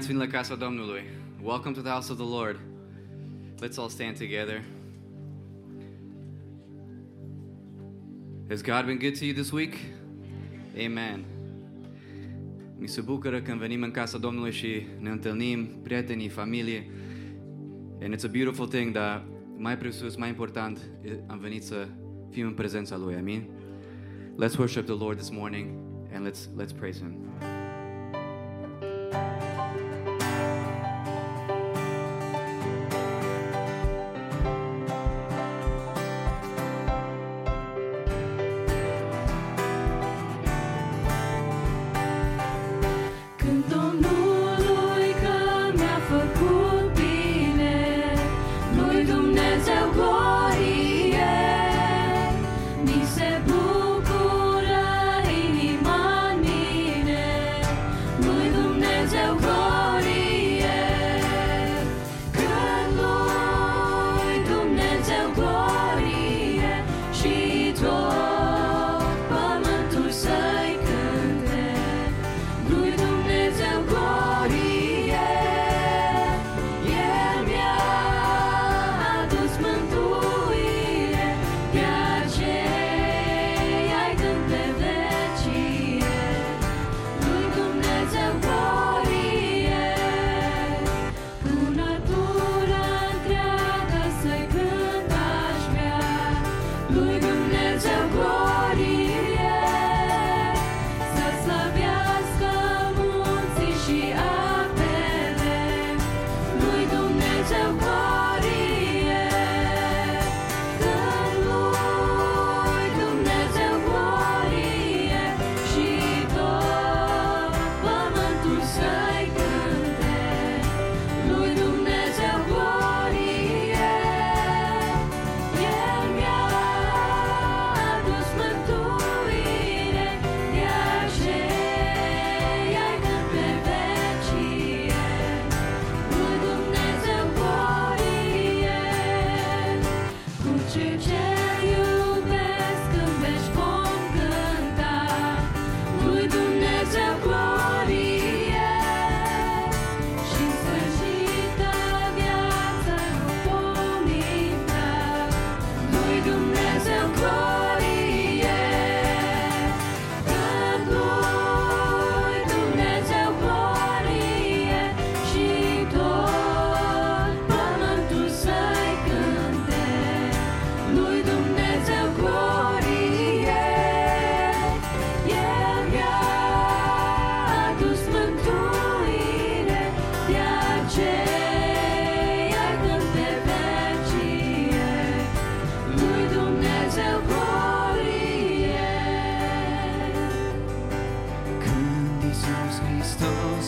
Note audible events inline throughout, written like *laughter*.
Bine ați venit la casa Domnului. Welcome to the house of the Lord. Let's all stand together. Has God been good to you this week? Amen. Mi se bucură când venim în casa Domnului și ne întâlnim, prietenii, familie. And it's a beautiful thing, dar mai presus, mai important, am venit să fim în prezența Lui. Amin? Let's worship the Lord this morning and let's, let's praise Him.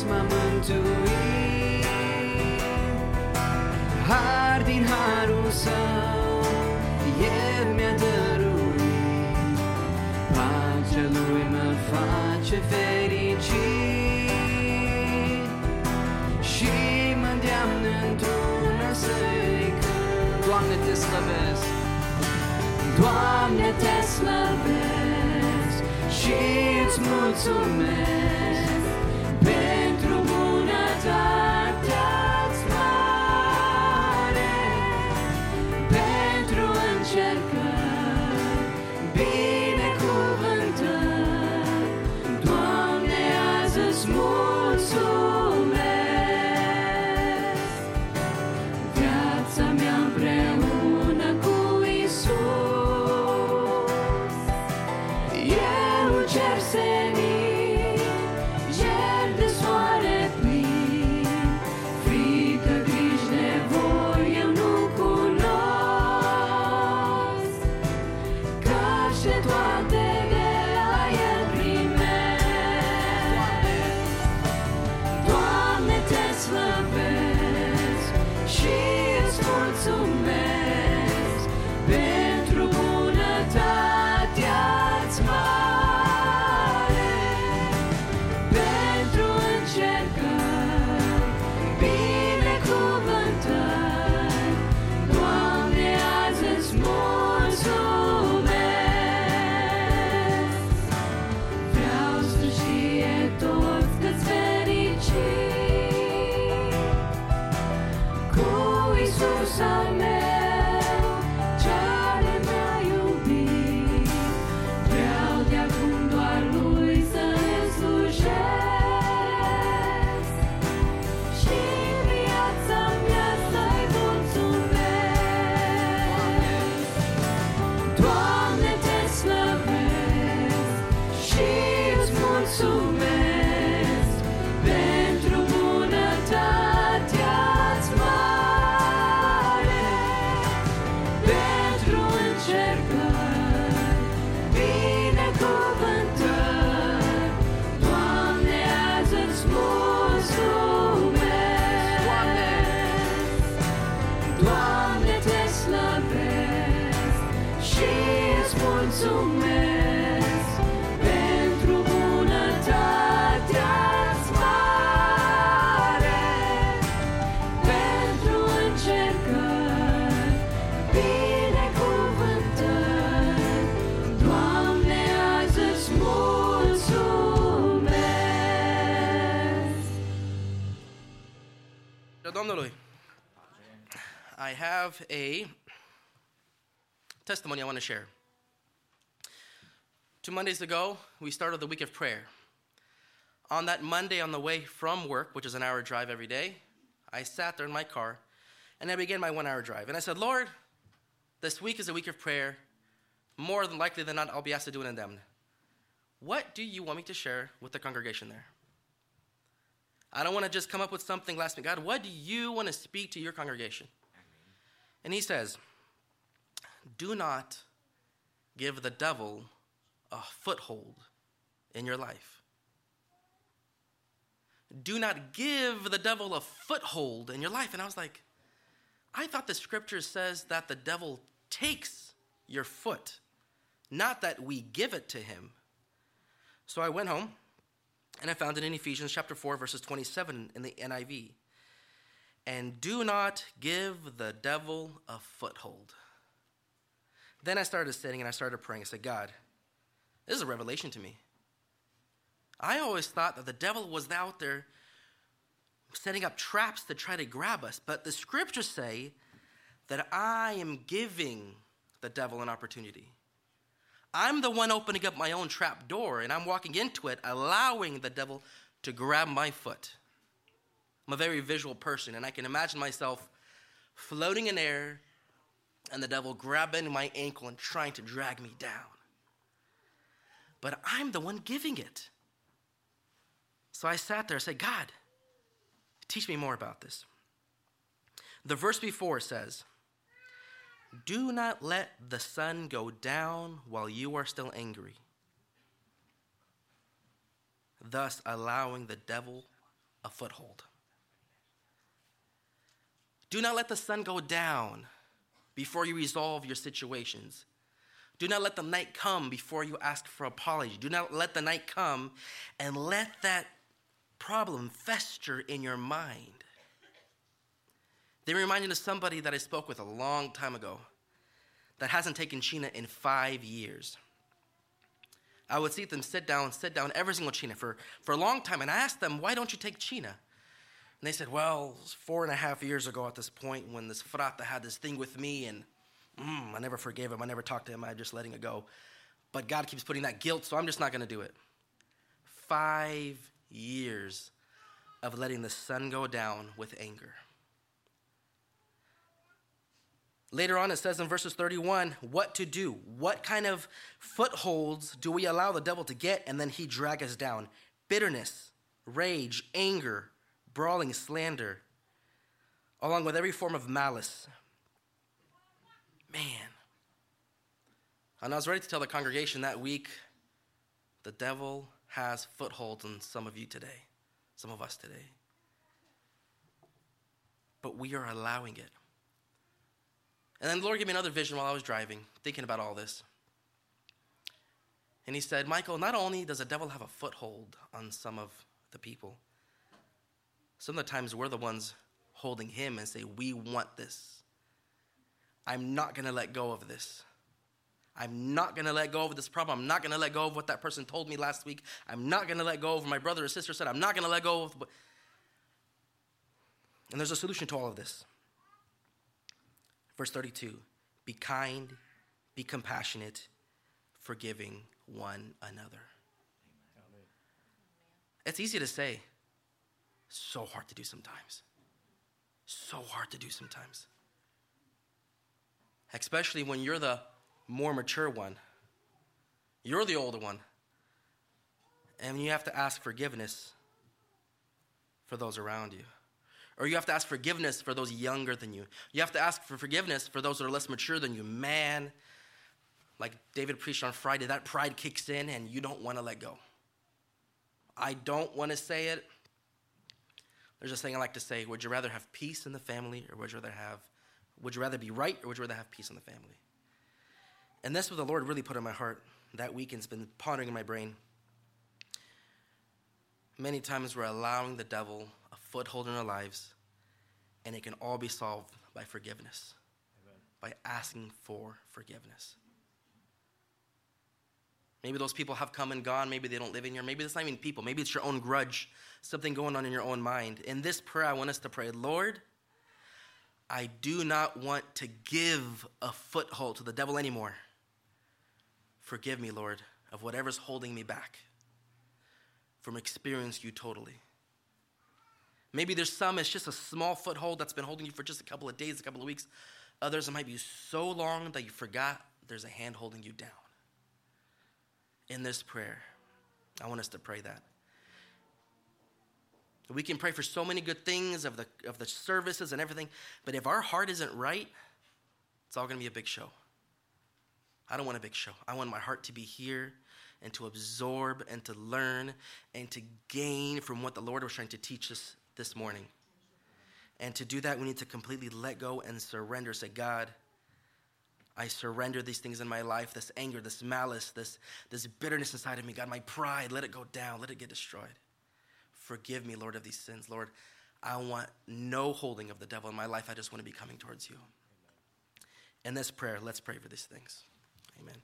Hristos m-a mântuit. Har din harul său El mi-a dăruit. Pacea Lui mă face fericit. Și mă îndeamnă într-una să-i cânt. Doamne, Te slăvesc! Doamne, te slăvesc! Și îți mulțumesc have a testimony I want to share. Two Mondays ago, we started the week of prayer. On that Monday, on the way from work, which is an hour drive every day, I sat there in my car and I began my one hour drive. And I said, Lord, this week is a week of prayer. More than likely than not, I'll be asked to do an indemn. What do you want me to share with the congregation there? I don't want to just come up with something last minute. God, what do you want to speak to your congregation? And he says, Do not give the devil a foothold in your life. Do not give the devil a foothold in your life. And I was like, I thought the scripture says that the devil takes your foot, not that we give it to him. So I went home and I found it in Ephesians chapter 4, verses 27 in the NIV. And do not give the devil a foothold. Then I started sitting and I started praying. I said, God, this is a revelation to me. I always thought that the devil was out there setting up traps to try to grab us, but the scriptures say that I am giving the devil an opportunity. I'm the one opening up my own trap door and I'm walking into it, allowing the devil to grab my foot. I'm a very visual person and I can imagine myself floating in air and the devil grabbing my ankle and trying to drag me down. But I'm the one giving it. So I sat there and said, God, teach me more about this. The verse before says, Do not let the sun go down while you are still angry, thus allowing the devil a foothold. Do not let the sun go down before you resolve your situations. Do not let the night come before you ask for apology. Do not let the night come and let that problem fester in your mind. They remind me of somebody that I spoke with a long time ago that hasn't taken China in five years. I would see them sit down, sit down every single China for, for a long time, and I asked them, why don't you take China? And they said, well, four and a half years ago at this point when this frata had this thing with me, and mm, I never forgave him. I never talked to him. I'm just letting it go. But God keeps putting that guilt, so I'm just not going to do it. Five years of letting the sun go down with anger. Later on, it says in verses 31 what to do. What kind of footholds do we allow the devil to get and then he drag us down? Bitterness, rage, anger, brawling, slander, along with every form of malice. Man. And I was ready to tell the congregation that week the devil has footholds on some of you today, some of us today. But we are allowing it. And then the Lord gave me another vision while I was driving, thinking about all this. And He said, Michael, not only does the devil have a foothold on some of the people, some of the times we're the ones holding him and say, We want this. I'm not going to let go of this. I'm not going to let go of this problem. I'm not going to let go of what that person told me last week. I'm not going to let go of what my brother or sister said. I'm not going to let go of. What... And there's a solution to all of this. Verse 32 Be kind, be compassionate, forgiving one another. It's easy to say, so hard to do sometimes. So hard to do sometimes. Especially when you're the more mature one, you're the older one, and you have to ask forgiveness for those around you. Or you have to ask forgiveness for those younger than you. You have to ask for forgiveness for those that are less mature than you. Man, like David preached on Friday, that pride kicks in and you don't want to let go. I don't want to say it. There's a saying I like to say Would you rather have peace in the family or would you rather have, would you rather be right or would you rather have peace in the family? And that's what the Lord really put in my heart that week and it's been pondering in my brain. Many times we're allowing the devil a foothold in our lives, and it can all be solved by forgiveness, by asking for forgiveness. Maybe those people have come and gone. Maybe they don't live in here. Maybe it's not even people. Maybe it's your own grudge, something going on in your own mind. In this prayer, I want us to pray, Lord, I do not want to give a foothold to the devil anymore. Forgive me, Lord, of whatever's holding me back from experiencing you totally. Maybe there's some, it's just a small foothold that's been holding you for just a couple of days, a couple of weeks. Others, it might be so long that you forgot there's a hand holding you down. In this prayer, I want us to pray that. We can pray for so many good things of the, of the services and everything, but if our heart isn't right, it's all going to be a big show. I don't want a big show. I want my heart to be here and to absorb and to learn and to gain from what the Lord was trying to teach us this morning. And to do that, we need to completely let go and surrender. Say, God, I surrender these things in my life this anger, this malice, this, this bitterness inside of me. God, my pride, let it go down, let it get destroyed. Forgive me, Lord, of these sins. Lord, I want no holding of the devil in my life. I just want to be coming towards you. In this prayer, let's pray for these things. Amen.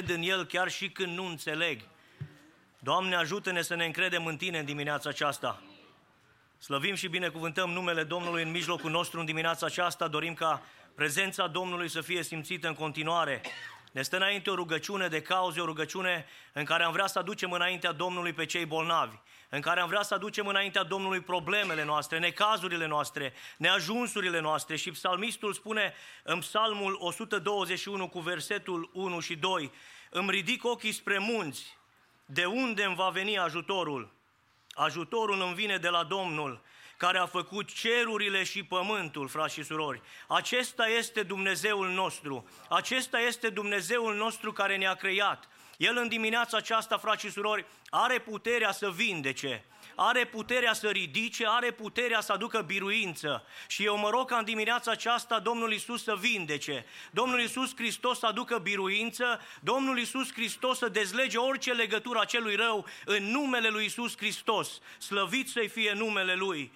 Mă încred în El chiar și când nu înțeleg. Doamne, ajută-ne să ne încredem în Tine în dimineața aceasta. Slăvim și binecuvântăm numele Domnului în mijlocul nostru în dimineața aceasta. Dorim ca prezența Domnului să fie simțită în continuare. Ne stă înainte o rugăciune de cauze, o rugăciune în care am vrea să aducem înaintea Domnului pe cei bolnavi, în care am vrea să aducem înaintea Domnului problemele noastre, necazurile noastre, neajunsurile noastre. Și psalmistul spune în psalmul 121 cu versetul 1 și 2, Îmi ridic ochii spre munți, de unde îmi va veni ajutorul? Ajutorul îmi vine de la Domnul, care a făcut cerurile și pământul, frați și surori. Acesta este Dumnezeul nostru. Acesta este Dumnezeul nostru care ne-a creat. El în dimineața aceasta, frați și surori, are puterea să vindece, are puterea să ridice, are puterea să aducă biruință. Și eu mă rog ca în dimineața aceasta Domnul Isus să vindece, Domnul Isus Hristos să aducă biruință, Domnul Isus Hristos să dezlege orice legătură a celui rău în numele lui Isus Hristos. Slăvit să-i fie numele Lui.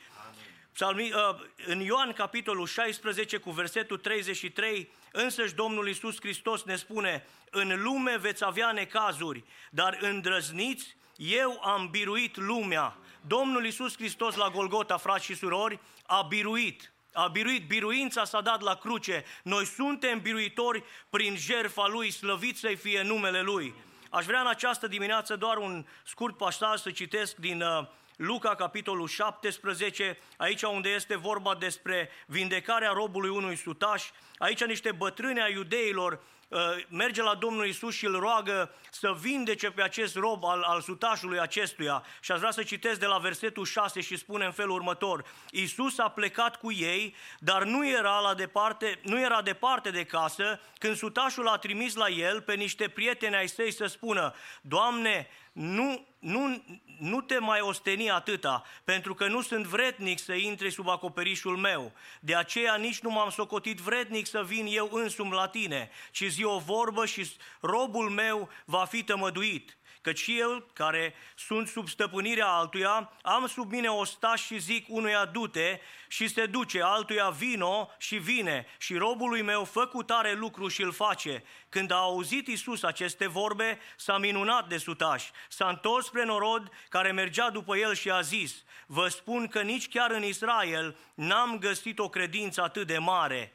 Psalmi, uh, în Ioan capitolul 16 cu versetul 33, însăși Domnul Iisus Hristos ne spune, în lume veți avea necazuri, dar îndrăzniți, eu am biruit lumea. Domnul Iisus Hristos la Golgota, frați și surori, a biruit. A biruit, biruința s-a dat la cruce. Noi suntem biruitori prin jertfa Lui, slăvit să-i fie numele Lui. Aș vrea în această dimineață doar un scurt pasaj să citesc din uh, Luca, capitolul 17, aici unde este vorba despre vindecarea robului unui sutaș, aici niște bătrâni a iudeilor uh, merge la Domnul Isus și îl roagă să vindece pe acest rob al, al sutașului acestuia. Și aș vrea să citesc de la versetul 6 și spune în felul următor. Isus a plecat cu ei, dar nu era, la departe, nu era departe de casă, când sutașul a trimis la el pe niște prieteni ai săi să spună, Doamne, nu nu, nu te mai osteni atâta, pentru că nu sunt vrednic să intri sub acoperișul meu. De aceea nici nu m-am socotit vrednic să vin eu însumi la tine, ci zi o vorbă și robul meu va fi tămăduit. Căci și eu, care sunt sub stăpânirea altuia, am sub mine ostaș și zic unuia dute și se duce, altuia vino și vine și robului meu fă cu tare lucru și îl face. Când a auzit Isus aceste vorbe, s-a minunat de sutaș. S-a întors spre norod care mergea după el și a zis, vă spun că nici chiar în Israel n-am găsit o credință atât de mare.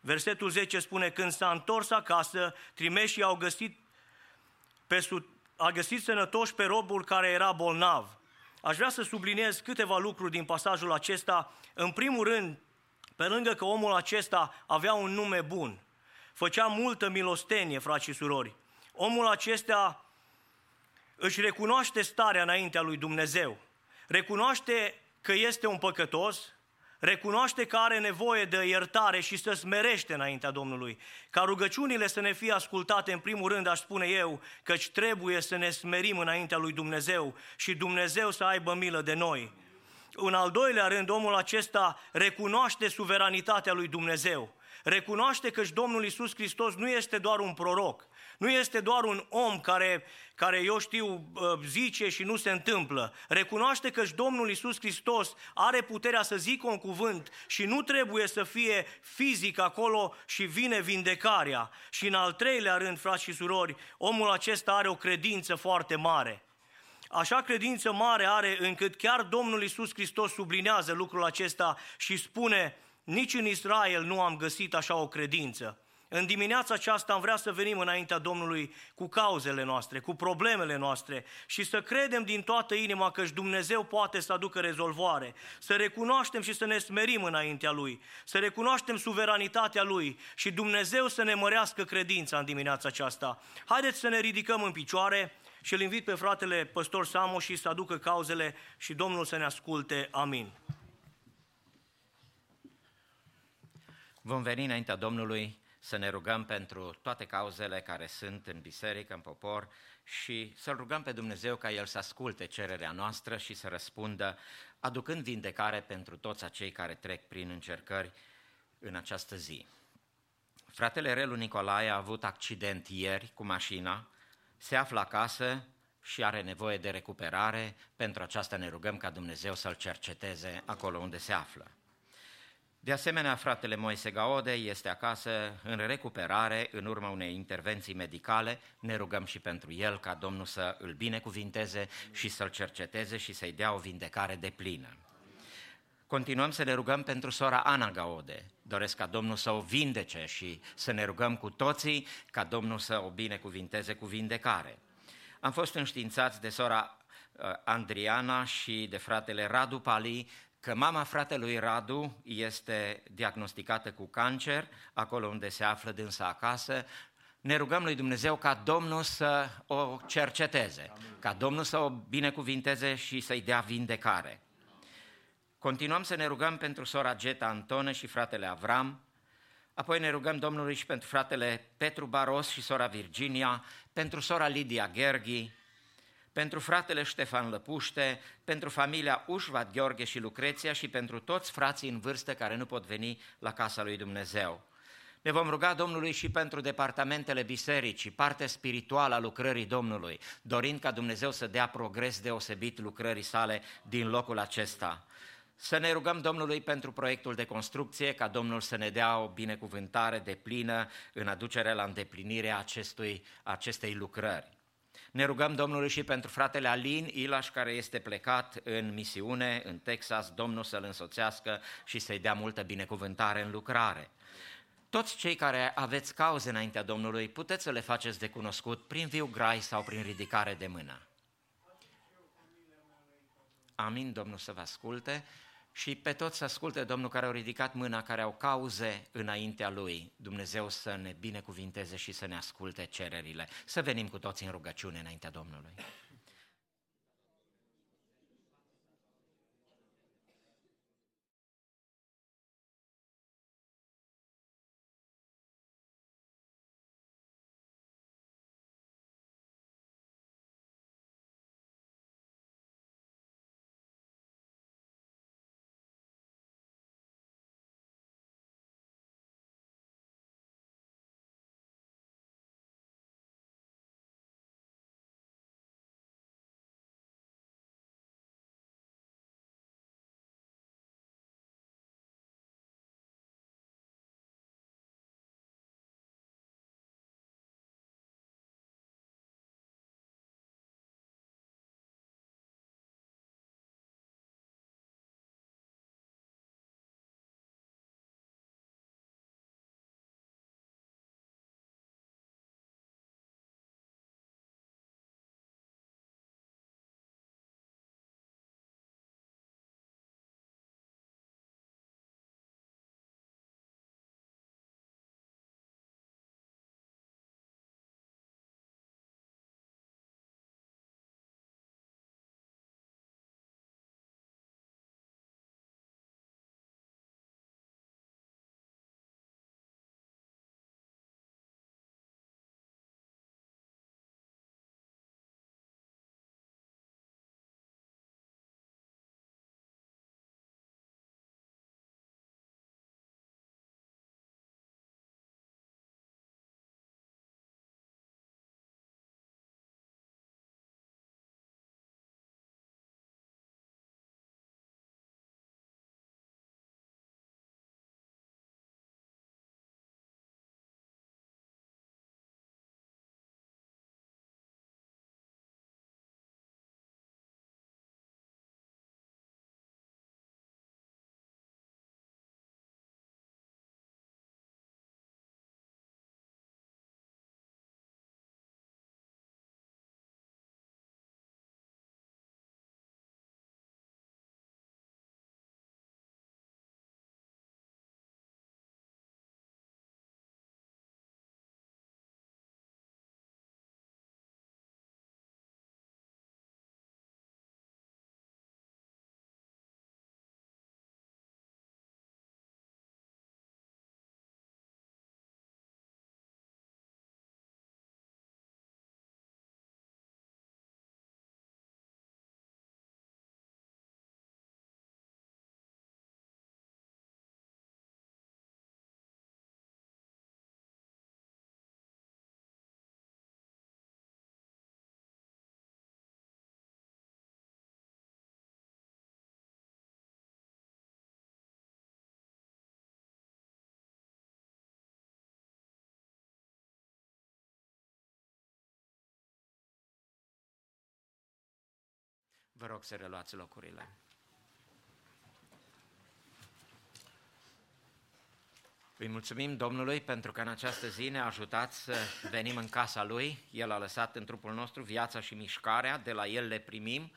Versetul 10 spune, când s-a întors acasă, trimeșii au găsit pe sut a găsit sănătos pe robul care era bolnav. Aș vrea să subliniez câteva lucruri din pasajul acesta. În primul rând, pe lângă că omul acesta avea un nume bun, făcea multă milostenie, frați și surori, omul acesta își recunoaște starea înaintea lui Dumnezeu, recunoaște că este un păcătos, recunoaște că are nevoie de iertare și să smerește înaintea Domnului. Ca rugăciunile să ne fie ascultate, în primul rând aș spune eu, căci trebuie să ne smerim înaintea lui Dumnezeu și Dumnezeu să aibă milă de noi. În al doilea rând, omul acesta recunoaște suveranitatea lui Dumnezeu. Recunoaște că Domnul Isus Hristos nu este doar un proroc, nu este doar un om care, care eu știu, zice și nu se întâmplă. Recunoaște că Domnul Isus Hristos are puterea să zică un cuvânt și nu trebuie să fie fizic acolo și vine vindecarea. Și în al treilea rând, frați și surori, omul acesta are o credință foarte mare. Așa credință mare are încât chiar Domnul Isus Hristos sublinează lucrul acesta și spune, nici în Israel nu am găsit așa o credință. În dimineața aceasta am vrea să venim înaintea Domnului cu cauzele noastre, cu problemele noastre și să credem din toată inima că Dumnezeu poate să aducă rezolvare, să recunoaștem și să ne smerim înaintea Lui, să recunoaștem suveranitatea Lui și Dumnezeu să ne mărească credința în dimineața aceasta. Haideți să ne ridicăm în picioare și îl invit pe fratele păstor Samo și să aducă cauzele și Domnul să ne asculte. Amin. Vom veni înaintea Domnului să ne rugăm pentru toate cauzele care sunt în biserică, în popor și să-L rugăm pe Dumnezeu ca El să asculte cererea noastră și să răspundă, aducând vindecare pentru toți acei care trec prin încercări în această zi. Fratele Relu Nicolae a avut accident ieri cu mașina, se află acasă și are nevoie de recuperare. Pentru aceasta ne rugăm ca Dumnezeu să-l cerceteze acolo unde se află. De asemenea, fratele Moise Gaode este acasă în recuperare în urma unei intervenții medicale. Ne rugăm și pentru el ca Domnul să îl binecuvinteze și să-l cerceteze și să-i dea o vindecare de plină. Continuăm să ne rugăm pentru sora Ana Gaode. Doresc ca Domnul să o vindece și să ne rugăm cu toții ca Domnul să o binecuvinteze cu vindecare. Am fost înștiințați de sora uh, Andriana și de fratele Radu Pali că mama fratelui Radu este diagnosticată cu cancer, acolo unde se află dânsa acasă, ne rugăm lui Dumnezeu ca Domnul să o cerceteze, ca Domnul să o binecuvinteze și să-i dea vindecare. Continuăm să ne rugăm pentru sora Geta Antone și fratele Avram, apoi ne rugăm Domnului și pentru fratele Petru Baros și sora Virginia, pentru sora Lidia Gherghi, pentru fratele Ștefan Lăpuște, pentru familia Ușvat Gheorghe și Lucreția și pentru toți frații în vârstă care nu pot veni la casa lui Dumnezeu. Ne vom ruga Domnului și pentru departamentele bisericii, partea spirituală a lucrării Domnului, dorind ca Dumnezeu să dea progres deosebit lucrării sale din locul acesta. Să ne rugăm Domnului pentru proiectul de construcție, ca Domnul să ne dea o binecuvântare de plină în aducerea la îndeplinire acestui, acestei lucrări. Ne rugăm Domnului și pentru fratele Alin Ilaș, care este plecat în misiune în Texas, Domnul să-l însoțească și să-i dea multă binecuvântare în lucrare. Toți cei care aveți cauze înaintea Domnului, puteți să le faceți de cunoscut prin viu grai sau prin ridicare de mână. Amin, Domnul să vă asculte și pe toți să asculte Domnul care au ridicat mâna, care au cauze înaintea Lui. Dumnezeu să ne binecuvinteze și să ne asculte cererile. Să venim cu toți în rugăciune înaintea Domnului. Vă rog să reluați locurile. Îi mulțumim Domnului pentru că în această zi ne-a ajutat să venim în casa Lui. El a lăsat în trupul nostru viața și mișcarea, de la El le primim,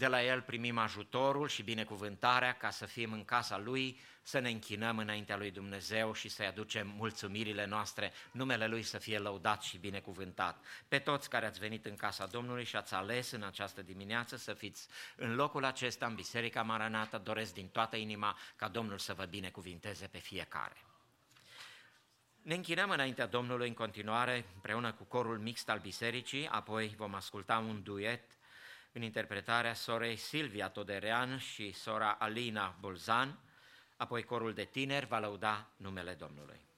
de la El primim ajutorul și binecuvântarea ca să fim în casa Lui, să ne închinăm înaintea Lui Dumnezeu și să-i aducem mulțumirile noastre, numele Lui să fie lăudat și binecuvântat. Pe toți care ați venit în casa Domnului și ați ales în această dimineață să fiți în locul acesta, în Biserica Maranată, doresc din toată inima ca Domnul să vă binecuvinteze pe fiecare. Ne închinăm înaintea Domnului în continuare împreună cu corul mixt al bisericii, apoi vom asculta un duet în interpretarea sorei Silvia Toderean și sora Alina Bolzan, apoi corul de tineri va lăuda numele Domnului.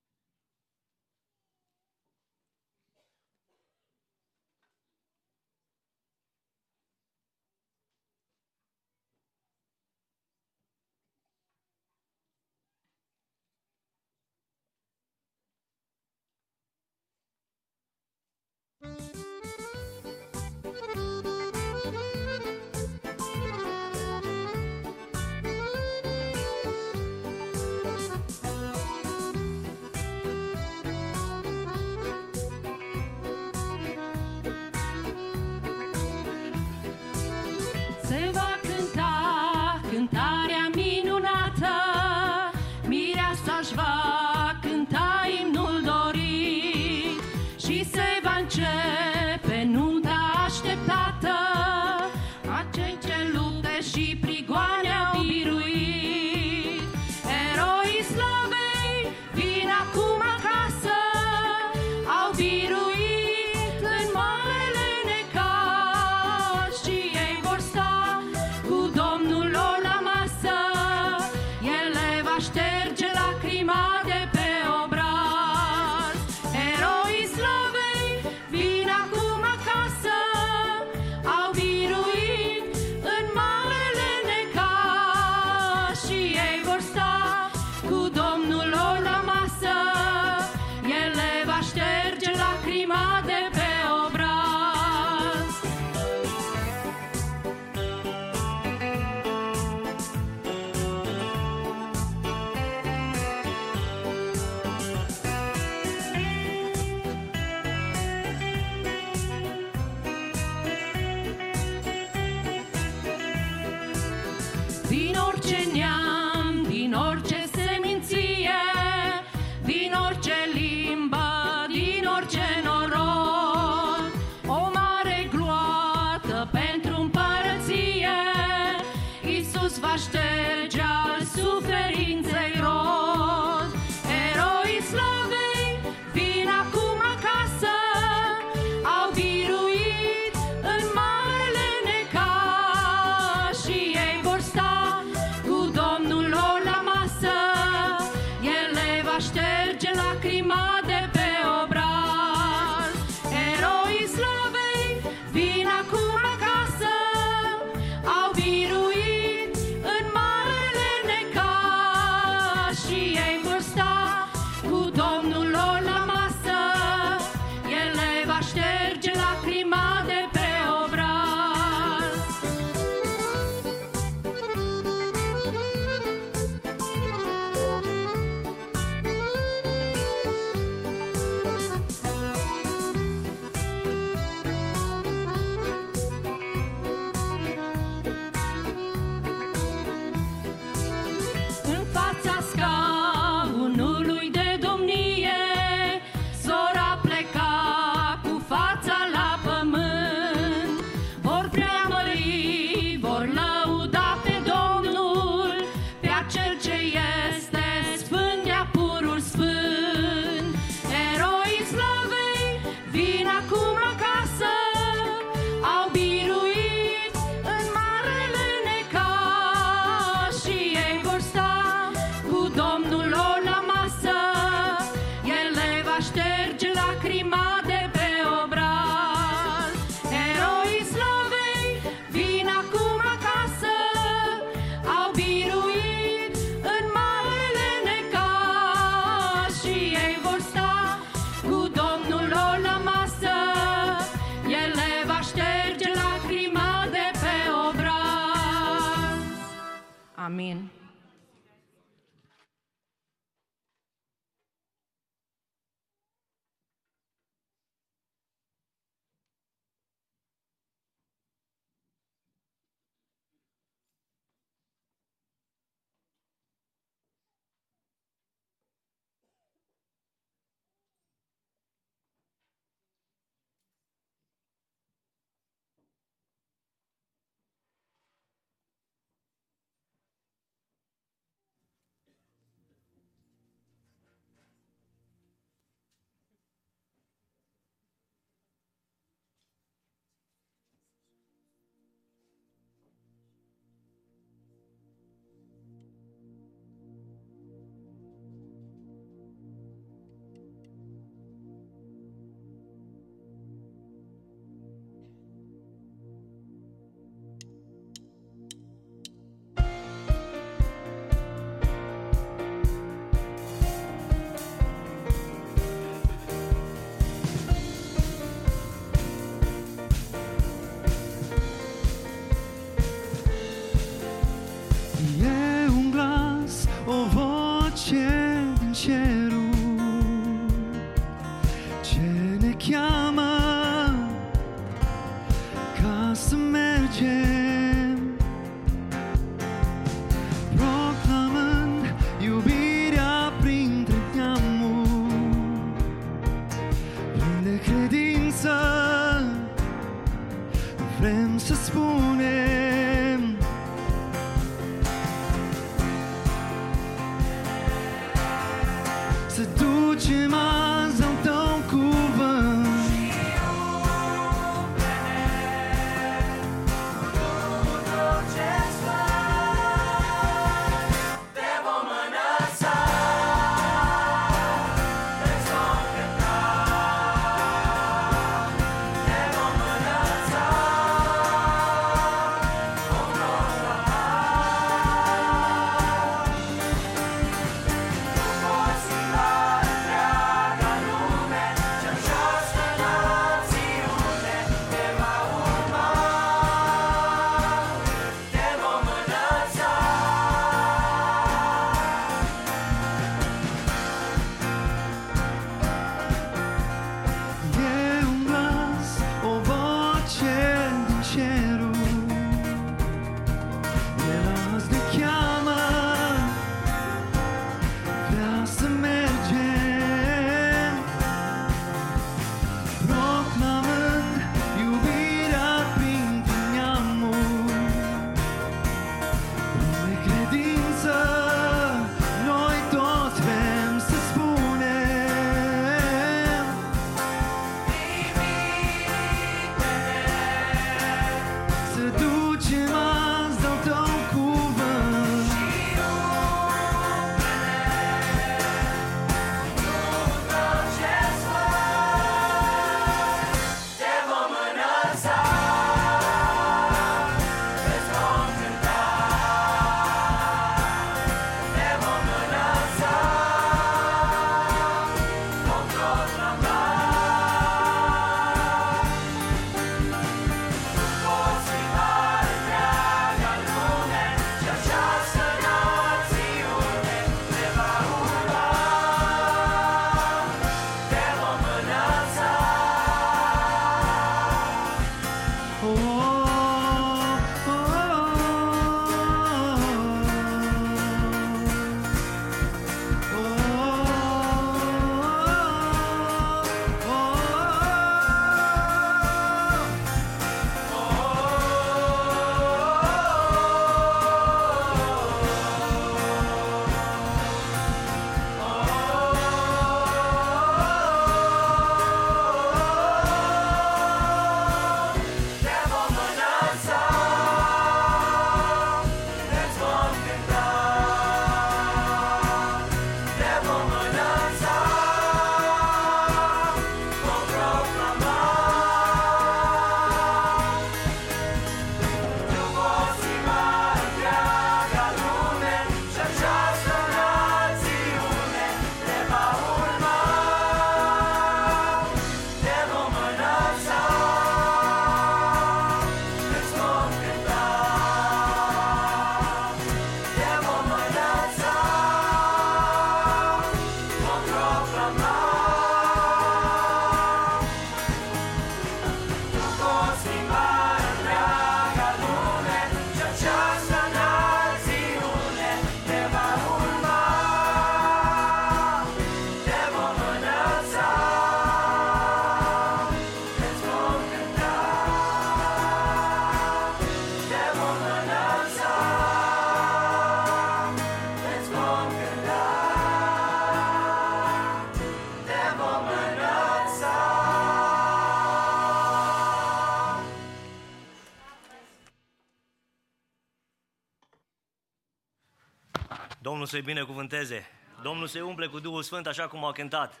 Să-i binecuvânteze. Domnul se umple cu Duhul Sfânt așa cum a cântat.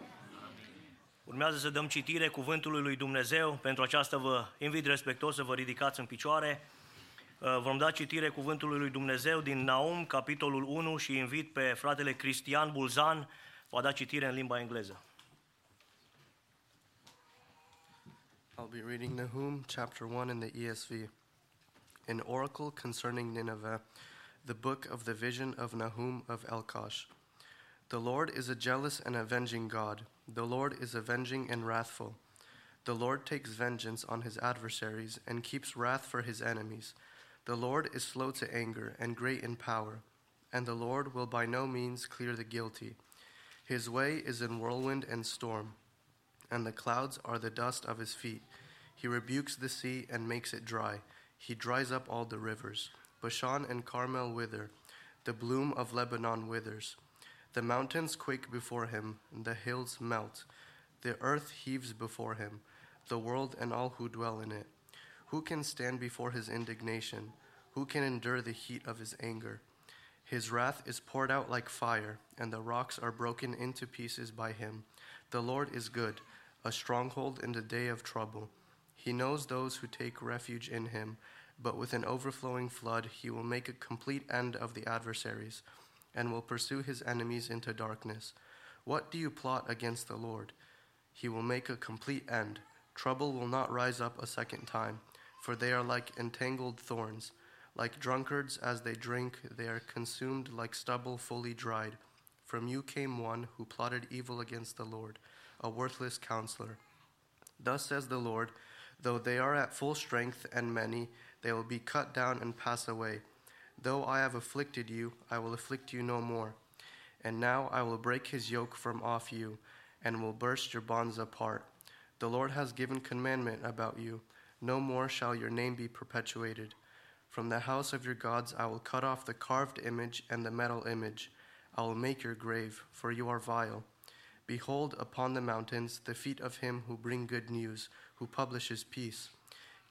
Urmează să dăm citire cuvântului lui Dumnezeu. Pentru aceasta vă invit respectos să vă ridicați în picioare. Uh, Vom da citire cuvântului lui Dumnezeu din Naum, capitolul 1 și invit pe fratele Cristian Bulzan, va da citire în limba engleză. I'll be reading Nahum chapter 1 in the ESV. An oracle concerning Nineveh, the book of the vision of Nahum of Elkosh. The Lord is a jealous and avenging God. The Lord is avenging and wrathful. The Lord takes vengeance on his adversaries and keeps wrath for his enemies. The Lord is slow to anger and great in power, and the Lord will by no means clear the guilty. His way is in whirlwind and storm and the clouds are the dust of his feet. He rebukes the sea and makes it dry. He dries up all the rivers. Bashan and Carmel wither. The bloom of Lebanon withers. The mountains quake before him, the hills melt. The earth heaves before him, the world and all who dwell in it. Who can stand before his indignation? Who can endure the heat of his anger? His wrath is poured out like fire, and the rocks are broken into pieces by him. The Lord is good, a stronghold in the day of trouble. He knows those who take refuge in him, but with an overflowing flood he will make a complete end of the adversaries, and will pursue his enemies into darkness. What do you plot against the Lord? He will make a complete end. Trouble will not rise up a second time, for they are like entangled thorns. Like drunkards as they drink, they are consumed like stubble fully dried. From you came one who plotted evil against the Lord, a worthless counselor. Thus says the Lord, though they are at full strength and many, they will be cut down and pass away. Though I have afflicted you, I will afflict you no more. And now I will break his yoke from off you, and will burst your bonds apart. The Lord has given commandment about you. No more shall your name be perpetuated. From the house of your gods I will cut off the carved image and the metal image. I will make your grave, for you are vile. Behold upon the mountains the feet of him who bring good news, who publishes peace.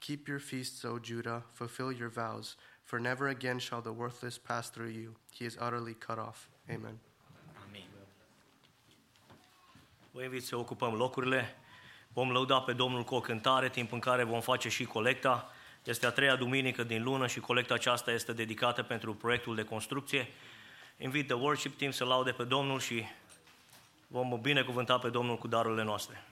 Keep your feasts, O Judah, fulfill your vows, for never again shall the worthless pass through you. He is utterly cut off. Amen. Amin. Vă invit să ocupăm locurile. Vom lăuda pe Domnul cu o cântare, timp în care vom face și colecta. Este a treia duminică din lună și colecta aceasta este dedicată pentru proiectul de construcție. Invit the worship team să laude pe Domnul și vom binecuvânta pe Domnul cu darurile noastre.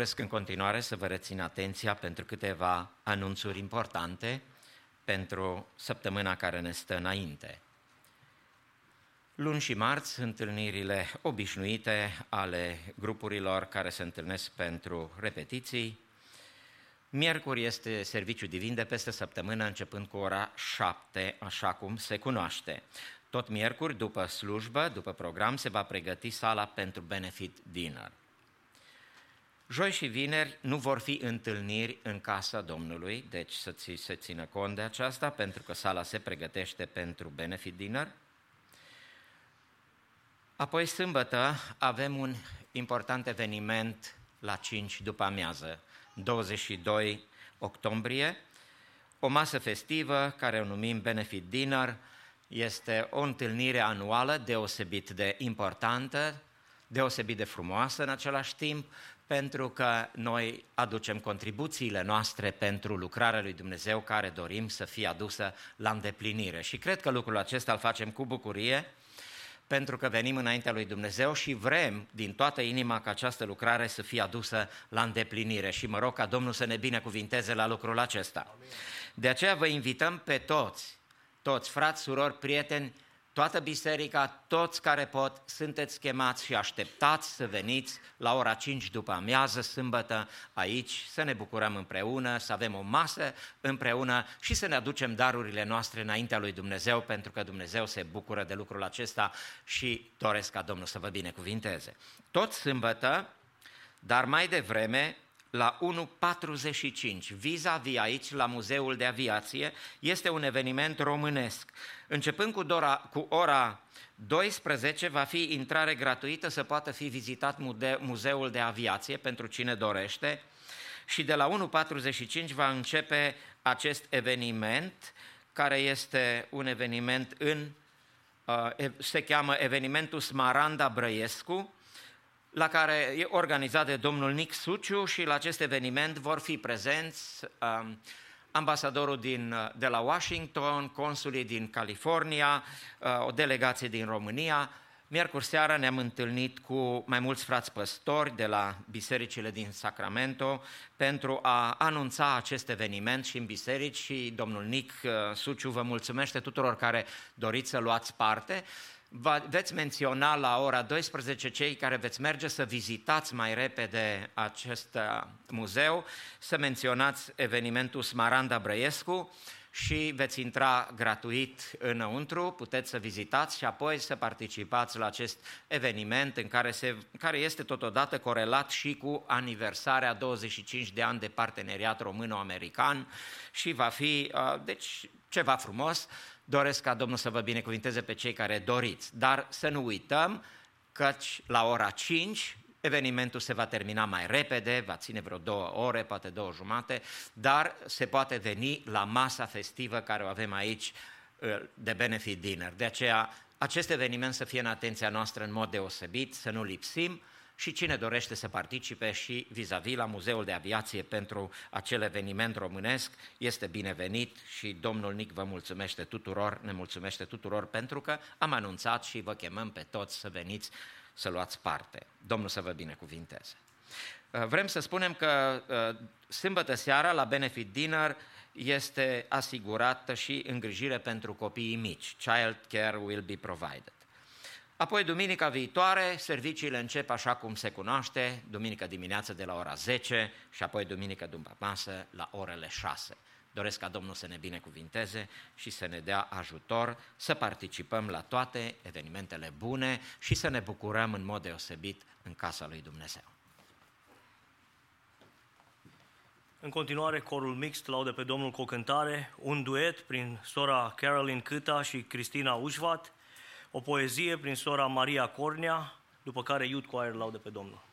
Doresc în continuare să vă rețin atenția pentru câteva anunțuri importante pentru săptămâna care ne stă înainte. Luni și marți, întâlnirile obișnuite ale grupurilor care se întâlnesc pentru repetiții. Miercuri este serviciu divin de peste săptămână, începând cu ora 7, așa cum se cunoaște. Tot miercuri, după slujbă, după program, se va pregăti sala pentru benefit dinner. Joi și vineri nu vor fi întâlniri în casa Domnului, deci să ți se țină cont de aceasta, pentru că sala se pregătește pentru benefit dinner. Apoi, sâmbătă, avem un important eveniment la 5 după amiază, 22 octombrie, o masă festivă care o numim Benefit Dinner, este o întâlnire anuală deosebit de importantă, deosebit de frumoasă în același timp, pentru că noi aducem contribuțiile noastre pentru lucrarea lui Dumnezeu care dorim să fie adusă la îndeplinire. Și cred că lucrul acesta îl facem cu bucurie, pentru că venim înaintea lui Dumnezeu și vrem din toată inima ca această lucrare să fie adusă la îndeplinire și mă rog ca Domnul să ne binecuvinteze la lucrul acesta. De aceea vă invităm pe toți, toți frați, surori, prieteni, toată biserica, toți care pot, sunteți chemați și așteptați să veniți la ora 5 după amiază, sâmbătă, aici, să ne bucurăm împreună, să avem o masă împreună și să ne aducem darurile noastre înaintea lui Dumnezeu, pentru că Dumnezeu se bucură de lucrul acesta și doresc ca Domnul să vă binecuvinteze. Tot sâmbătă, dar mai devreme, la 1.45, vis-a-vis aici, la Muzeul de Aviație, este un eveniment românesc. Începând cu, dora, cu ora 12 va fi intrare gratuită să poată fi vizitat mude, Muzeul de Aviație pentru cine dorește. Și de la 1.45 va începe acest eveniment care este un eveniment în, uh, se cheamă evenimentul Smaranda Brăiescu, la care e organizat de domnul Nick Suciu și la acest eveniment vor fi prezenți um, ambasadorul din, de la Washington, consulii din California, uh, o delegație din România. Miercuri seara ne-am întâlnit cu mai mulți frați păstori de la bisericile din Sacramento pentru a anunța acest eveniment și în biserici și domnul Nic uh, Suciu vă mulțumește tuturor care doriți să luați parte. Va, veți menționa la ora 12 cei care veți merge să vizitați mai repede acest uh, muzeu, să menționați evenimentul Smaranda Brăiescu și veți intra gratuit înăuntru, puteți să vizitați și apoi să participați la acest eveniment în care, se, care este totodată corelat și cu aniversarea 25 de ani de parteneriat româno-american și va fi, uh, deci, ceva frumos. Doresc ca Domnul să vă binecuvinteze pe cei care doriți, dar să nu uităm căci la ora 5 evenimentul se va termina mai repede, va ține vreo două ore, poate două jumate, dar se poate veni la masa festivă care o avem aici uh, de benefit dinner. De aceea, acest eveniment să fie în atenția noastră în mod deosebit, să nu lipsim și cine dorește să participe și vis-a-vis la Muzeul de Aviație pentru acel eveniment românesc, este binevenit și domnul Nic vă mulțumește tuturor, ne mulțumește tuturor pentru că am anunțat și vă chemăm pe toți să veniți să luați parte. Domnul să vă binecuvinteze. Uh, Vrem să spunem că uh, sâmbătă seara la Benefit Dinner este asigurată și îngrijire pentru copiii mici. Child care will be provided. Apoi, duminica viitoare, serviciile încep așa cum se cunoaște, duminică dimineață de la ora 10 și apoi duminică după masă la orele 6. Doresc ca Domnul să ne binecuvinteze și să ne dea ajutor să participăm la toate evenimentele bune și să ne bucurăm în mod deosebit în casa lui Dumnezeu. În continuare, corul mixt laude pe Domnul cu o cântare, un duet prin sora Carolyn Câta și Cristina Ușvat, o poezie prin sora Maria Cornea, după care Youth Choir laude pe Domnul.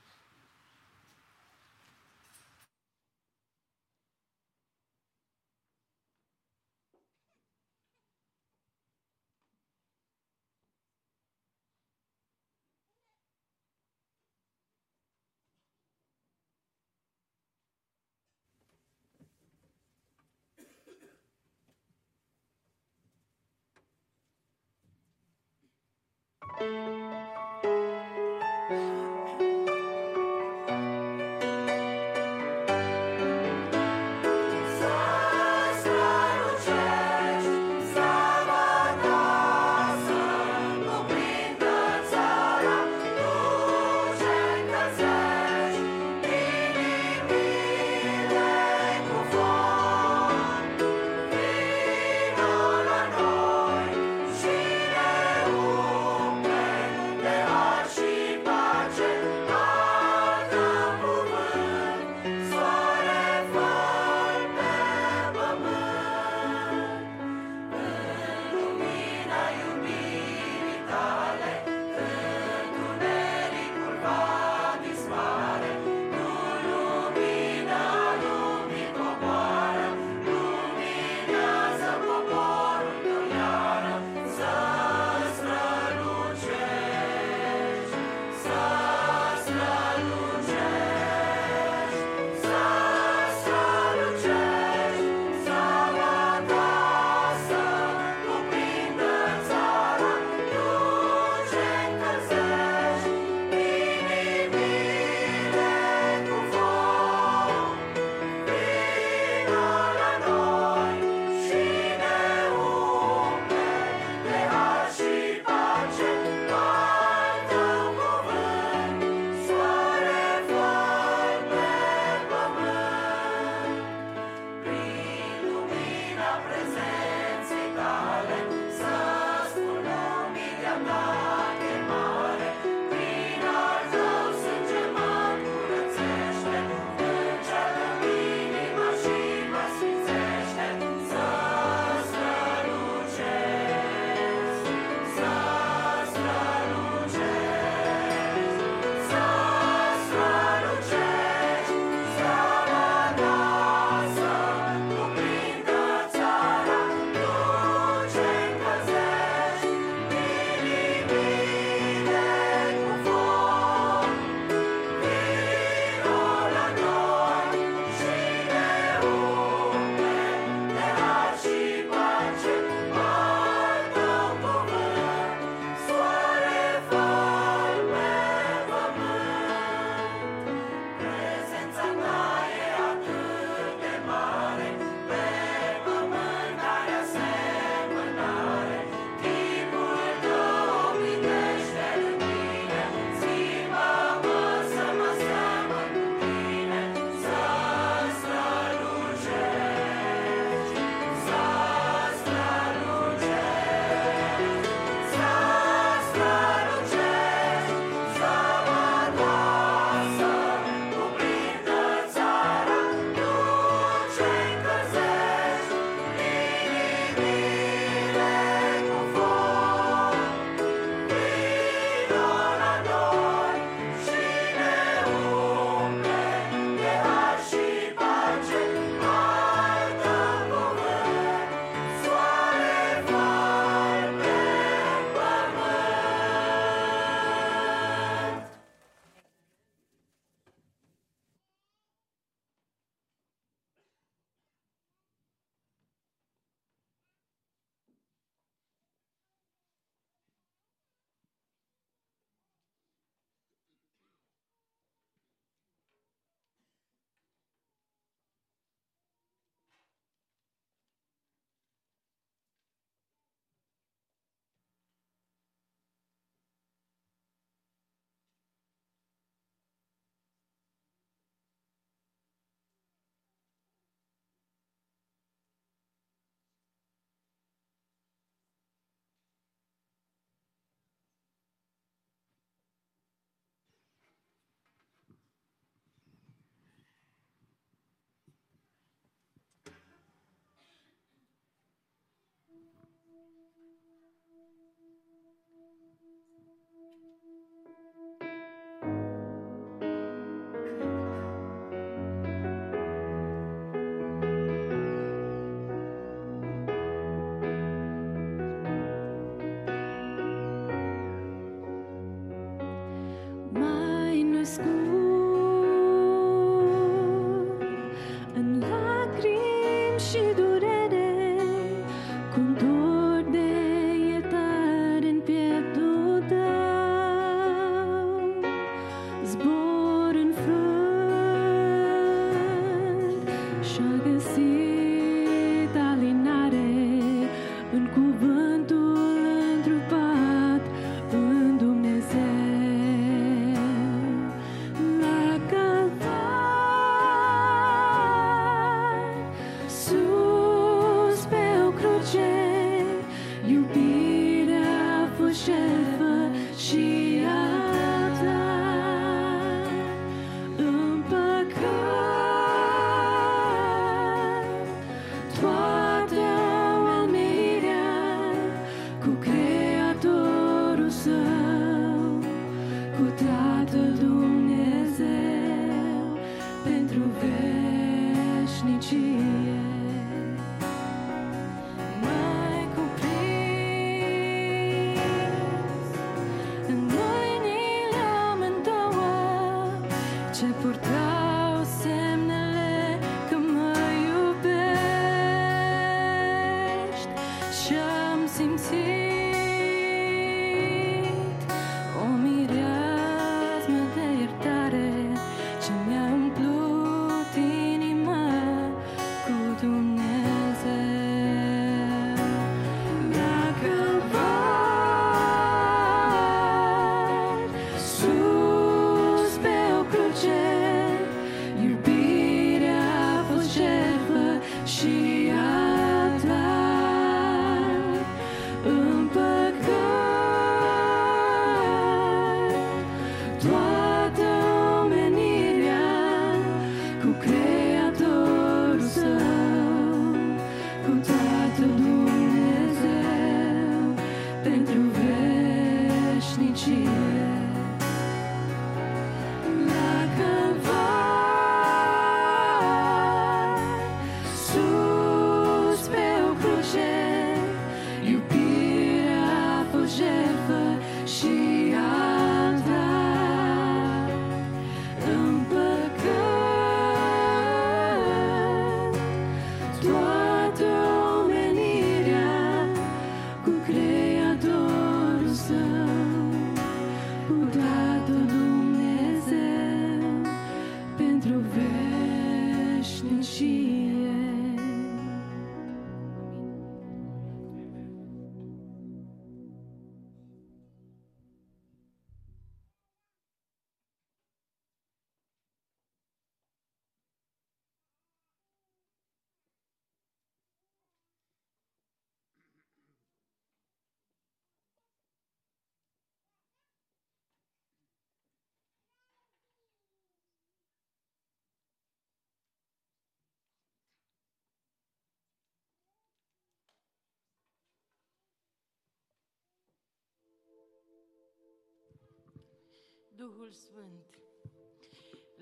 Duhul Sfânt,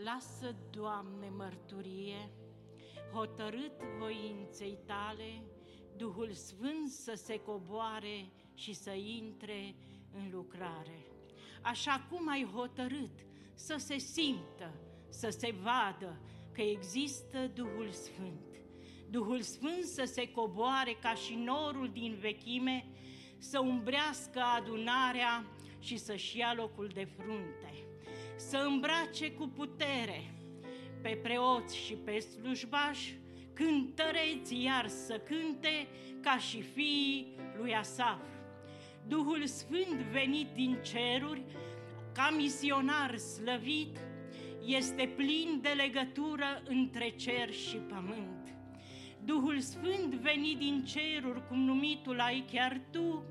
lasă, Doamne, mărturie, hotărât voinței tale, Duhul Sfânt să se coboare și să intre în lucrare. Așa cum ai hotărât să se simtă, să se vadă că există Duhul Sfânt. Duhul Sfânt să se coboare ca și norul din vechime, să umbrească adunarea și să-și ia locul de frunte, să îmbrace cu putere pe preoți și pe slujbași, cântăreți iar să cânte ca și fiii lui Asaf. Duhul Sfânt venit din ceruri, ca misionar slăvit, este plin de legătură între cer și pământ. Duhul Sfânt venit din ceruri, cum numitul ai chiar tu,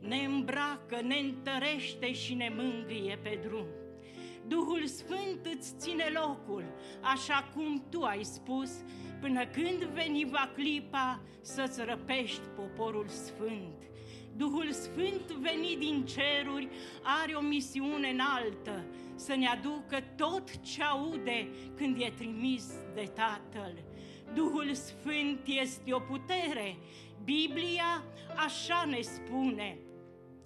ne îmbracă, ne întărește și ne mângâie pe drum. Duhul Sfânt îți ține locul, așa cum tu ai spus, până când veni va clipa să-ți răpești poporul sfânt. Duhul Sfânt venit din ceruri are o misiune înaltă, să ne aducă tot ce aude când e trimis de Tatăl. Duhul Sfânt este o putere. Biblia așa ne spune.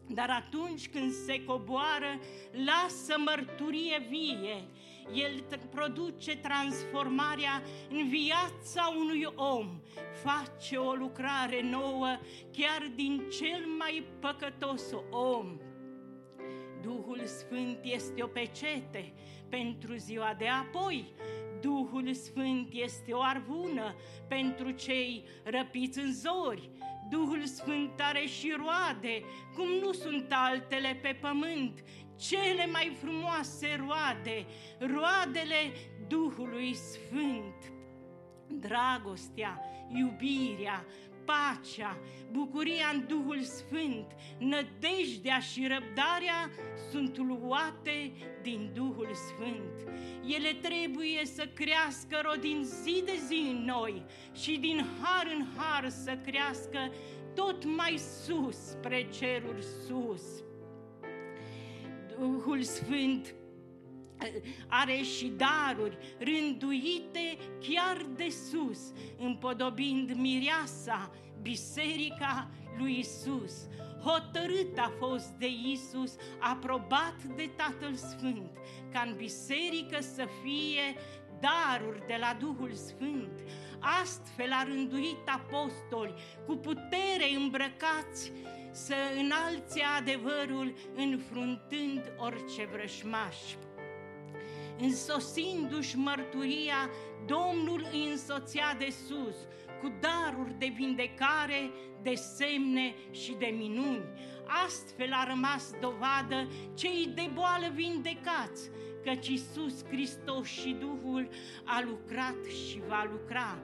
Dar atunci când se coboară, lasă mărturie vie. El t- produce transformarea în viața unui om, face o lucrare nouă chiar din cel mai păcătos om. Duhul Sfânt este o pecete pentru ziua de apoi. Duhul Sfânt este o arvună pentru cei răpiți în zori. Duhul Sfânt are și roade, cum nu sunt altele pe pământ, cele mai frumoase roade, roadele Duhului Sfânt. Dragostea, iubirea, pacea, bucuria în Duhul Sfânt, nădejdea și răbdarea sunt luate din Duhul Sfânt. Ele trebuie să crească rodind zi de zi în noi și din har în har să crească tot mai sus, spre ceruri sus. Duhul Sfânt are și daruri rânduite chiar de sus, împodobind mireasa, biserica lui Isus. Hotărât a fost de Isus, aprobat de Tatăl Sfânt, ca în biserică să fie daruri de la Duhul Sfânt. Astfel a rânduit apostoli cu putere îmbrăcați să înalțe adevărul înfruntând orice vrășmaș. Însoțindu-și mărturia, Domnul îi însoțea de sus, cu daruri de vindecare, de semne și de minuni. Astfel a rămas dovadă cei de boală vindecați, căci Iisus Hristos și Duhul a lucrat și va lucra.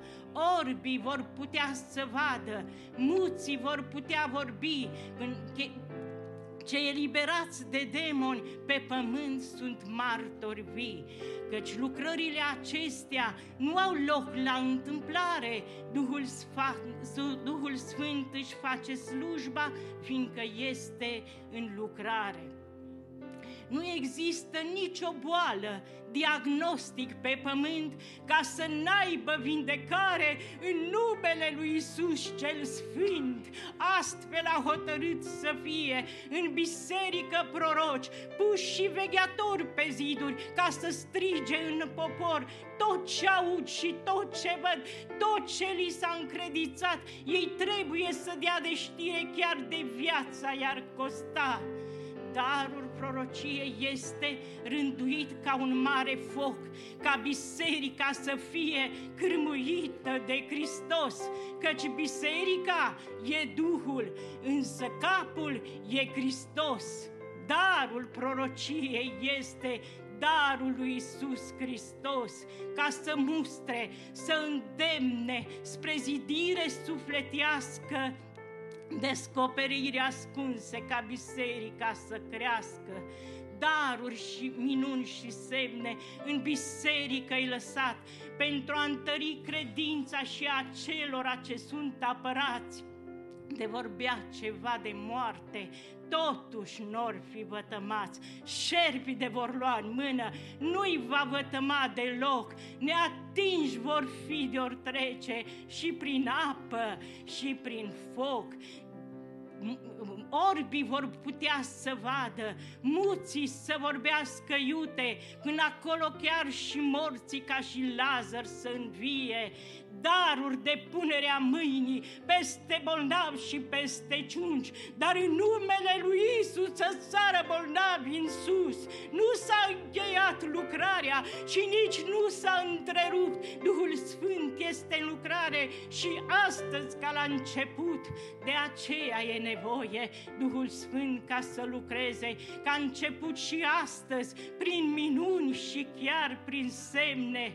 Orbii vor putea să vadă, muții vor putea vorbi, cei eliberați de demoni pe pământ sunt martori vii, căci lucrările acestea nu au loc la întâmplare. Duhul, Sfa- Duhul Sfânt își face slujba, fiindcă este în lucrare. Nu există nicio boală, diagnostic pe pământ ca să n-aibă vindecare în numele lui Isus cel Sfânt. Astfel a hotărât să fie în biserică proroci, puși și vegheatori pe ziduri ca să strige în popor tot ce aud și tot ce văd, tot ce li s-a încredițat, ei trebuie să dea de știre chiar de viața iar costa darul prorociei este rânduit ca un mare foc, ca biserica să fie cârmuită de Hristos, căci biserica e Duhul, însă capul e Hristos. Darul prorociei este darul lui Isus Hristos, ca să mustre, să îndemne spre zidire sufletească descoperiri ascunse ca biserica să crească, daruri și minuni și semne în biserică ai lăsat pentru a întări credința și a celor ce sunt apărați. De vorbea ceva de moarte, totuși nor fi vătămați, șerpii de vor lua în mână, nu-i va vătăma deloc, neatinși vor fi de ori trece și prin apă și prin foc, orbii vor putea să vadă, muții să vorbească iute, până acolo chiar și morții ca și Lazar să învie, daruri de punerea mâinii peste bolnavi și peste ciunci, dar în numele lui Isus să sară bolnavi în sus. Nu s-a încheiat lucrarea și nici nu s-a întrerupt. Duhul Sfânt este în lucrare și astăzi ca la început. De aceea e nevoie Duhul Sfânt ca să lucreze, ca început și astăzi, prin minuni și chiar prin semne.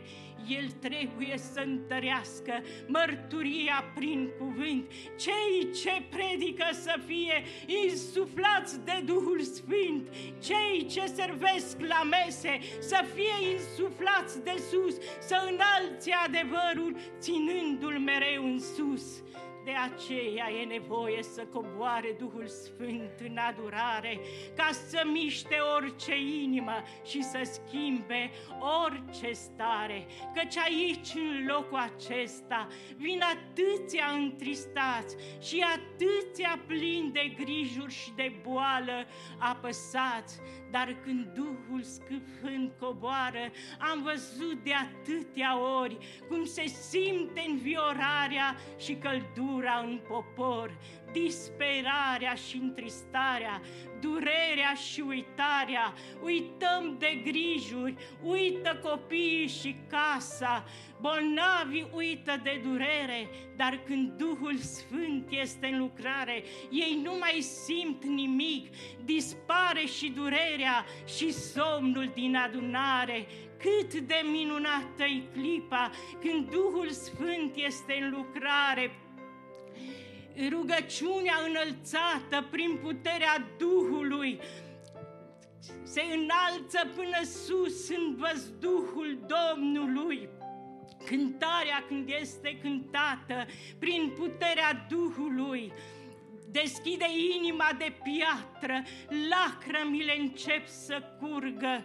El trebuie să întărească mărturia prin cuvânt. Cei ce predică să fie insuflați de Duhul Sfânt, cei ce servesc la mese să fie insuflați de sus, să înalți adevărul ținându-l mereu în sus. De aceea e nevoie să coboare Duhul Sfânt în adurare, ca să miște orice inimă și să schimbe orice stare. Căci aici, în locul acesta, vin atâția întristați și atâția plini de grijuri și de boală apăsați, dar când Duhul Sfânt coboară, am văzut de atâtea ori cum se simte înviorarea și căldura în popor, disperarea și întristarea, durerea și uitarea, uităm de grijuri, uită copiii și casa, bolnavii uită de durere, dar când Duhul Sfânt este în lucrare, ei nu mai simt nimic, dispare și durerea și somnul din adunare, cât de minunată e clipa când Duhul Sfânt este în lucrare rugăciunea înălțată prin puterea Duhului se înalță până sus în văzduhul Domnului. Cântarea când este cântată prin puterea Duhului, deschide inima de piatră, lacrămile încep să curgă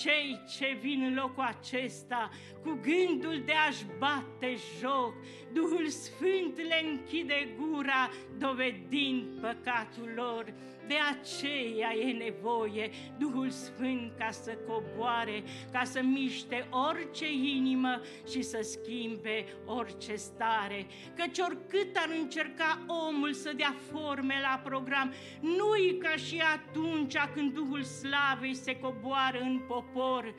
cei ce vin în locul acesta cu gândul de a-și bate joc, Duhul Sfânt le închide gura, dovedind păcatul lor. De aceea e nevoie Duhul Sfânt ca să coboare, ca să miște orice inimă și să schimbe orice stare. Căci oricât ar încerca omul să dea forme la program, nu-i ca și atunci când Duhul Slavei se coboară în popor,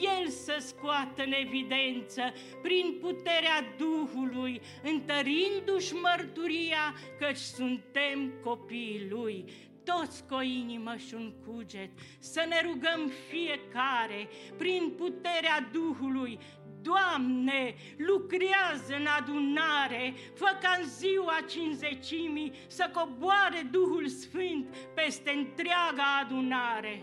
El să scoată în evidență prin puterea Duhului, întărindu-și mărturia căci suntem copiii Lui toți cu o inimă și un cuget, să ne rugăm fiecare prin puterea Duhului, Doamne, lucrează în adunare, fă ca în ziua cinzecimii să coboare Duhul Sfânt peste întreaga adunare.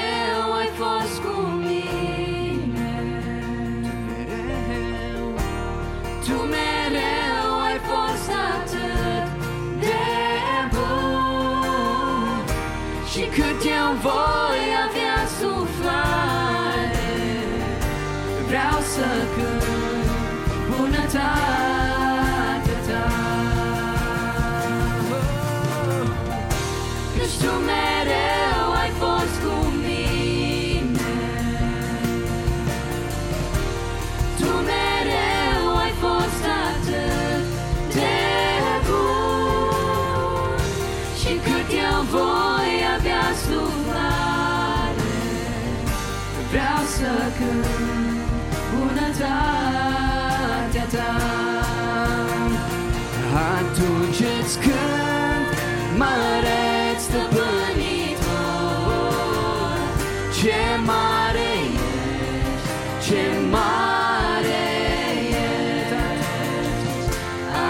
For. voice. îți cânt măreț. Ce mare ești, ce mare ești,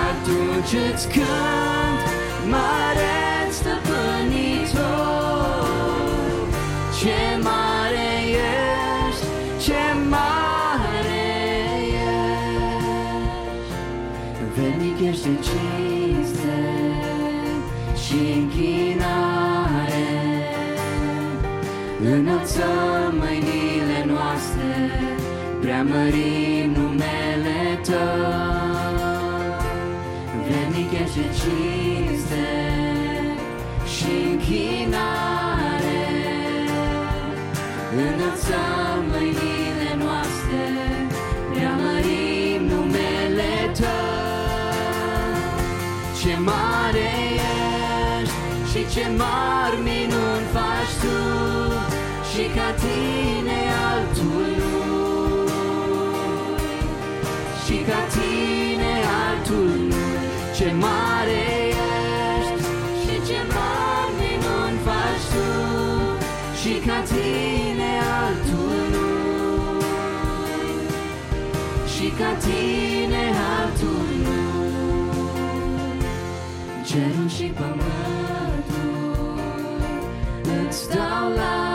atunci îți cânt. Ce mare ești, ce mare ești, venic ești de. Înălțăm mâinile noastre, preamărim numele Tău. Vrednic ești de cinste și închinare. Înălțăm mâinile noastre, preamărim numele Tău. Ce mare ești și ce mari minuni faci Tu Și ca tine altul nu. Și ca tine altul nu. Ce mare ești și ce mari minuni faci Tu. Și ca tine altul nu. Și ca tine altul nu. Cerul și pământul îți dau laudă,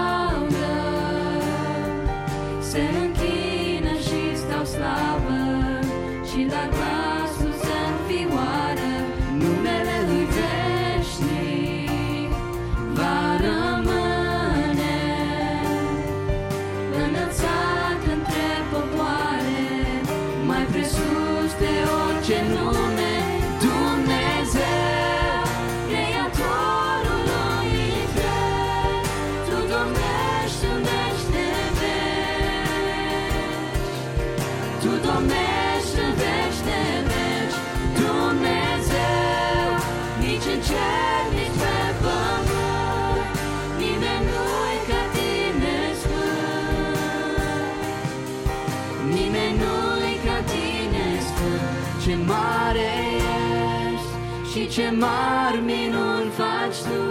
mari minuni faci tu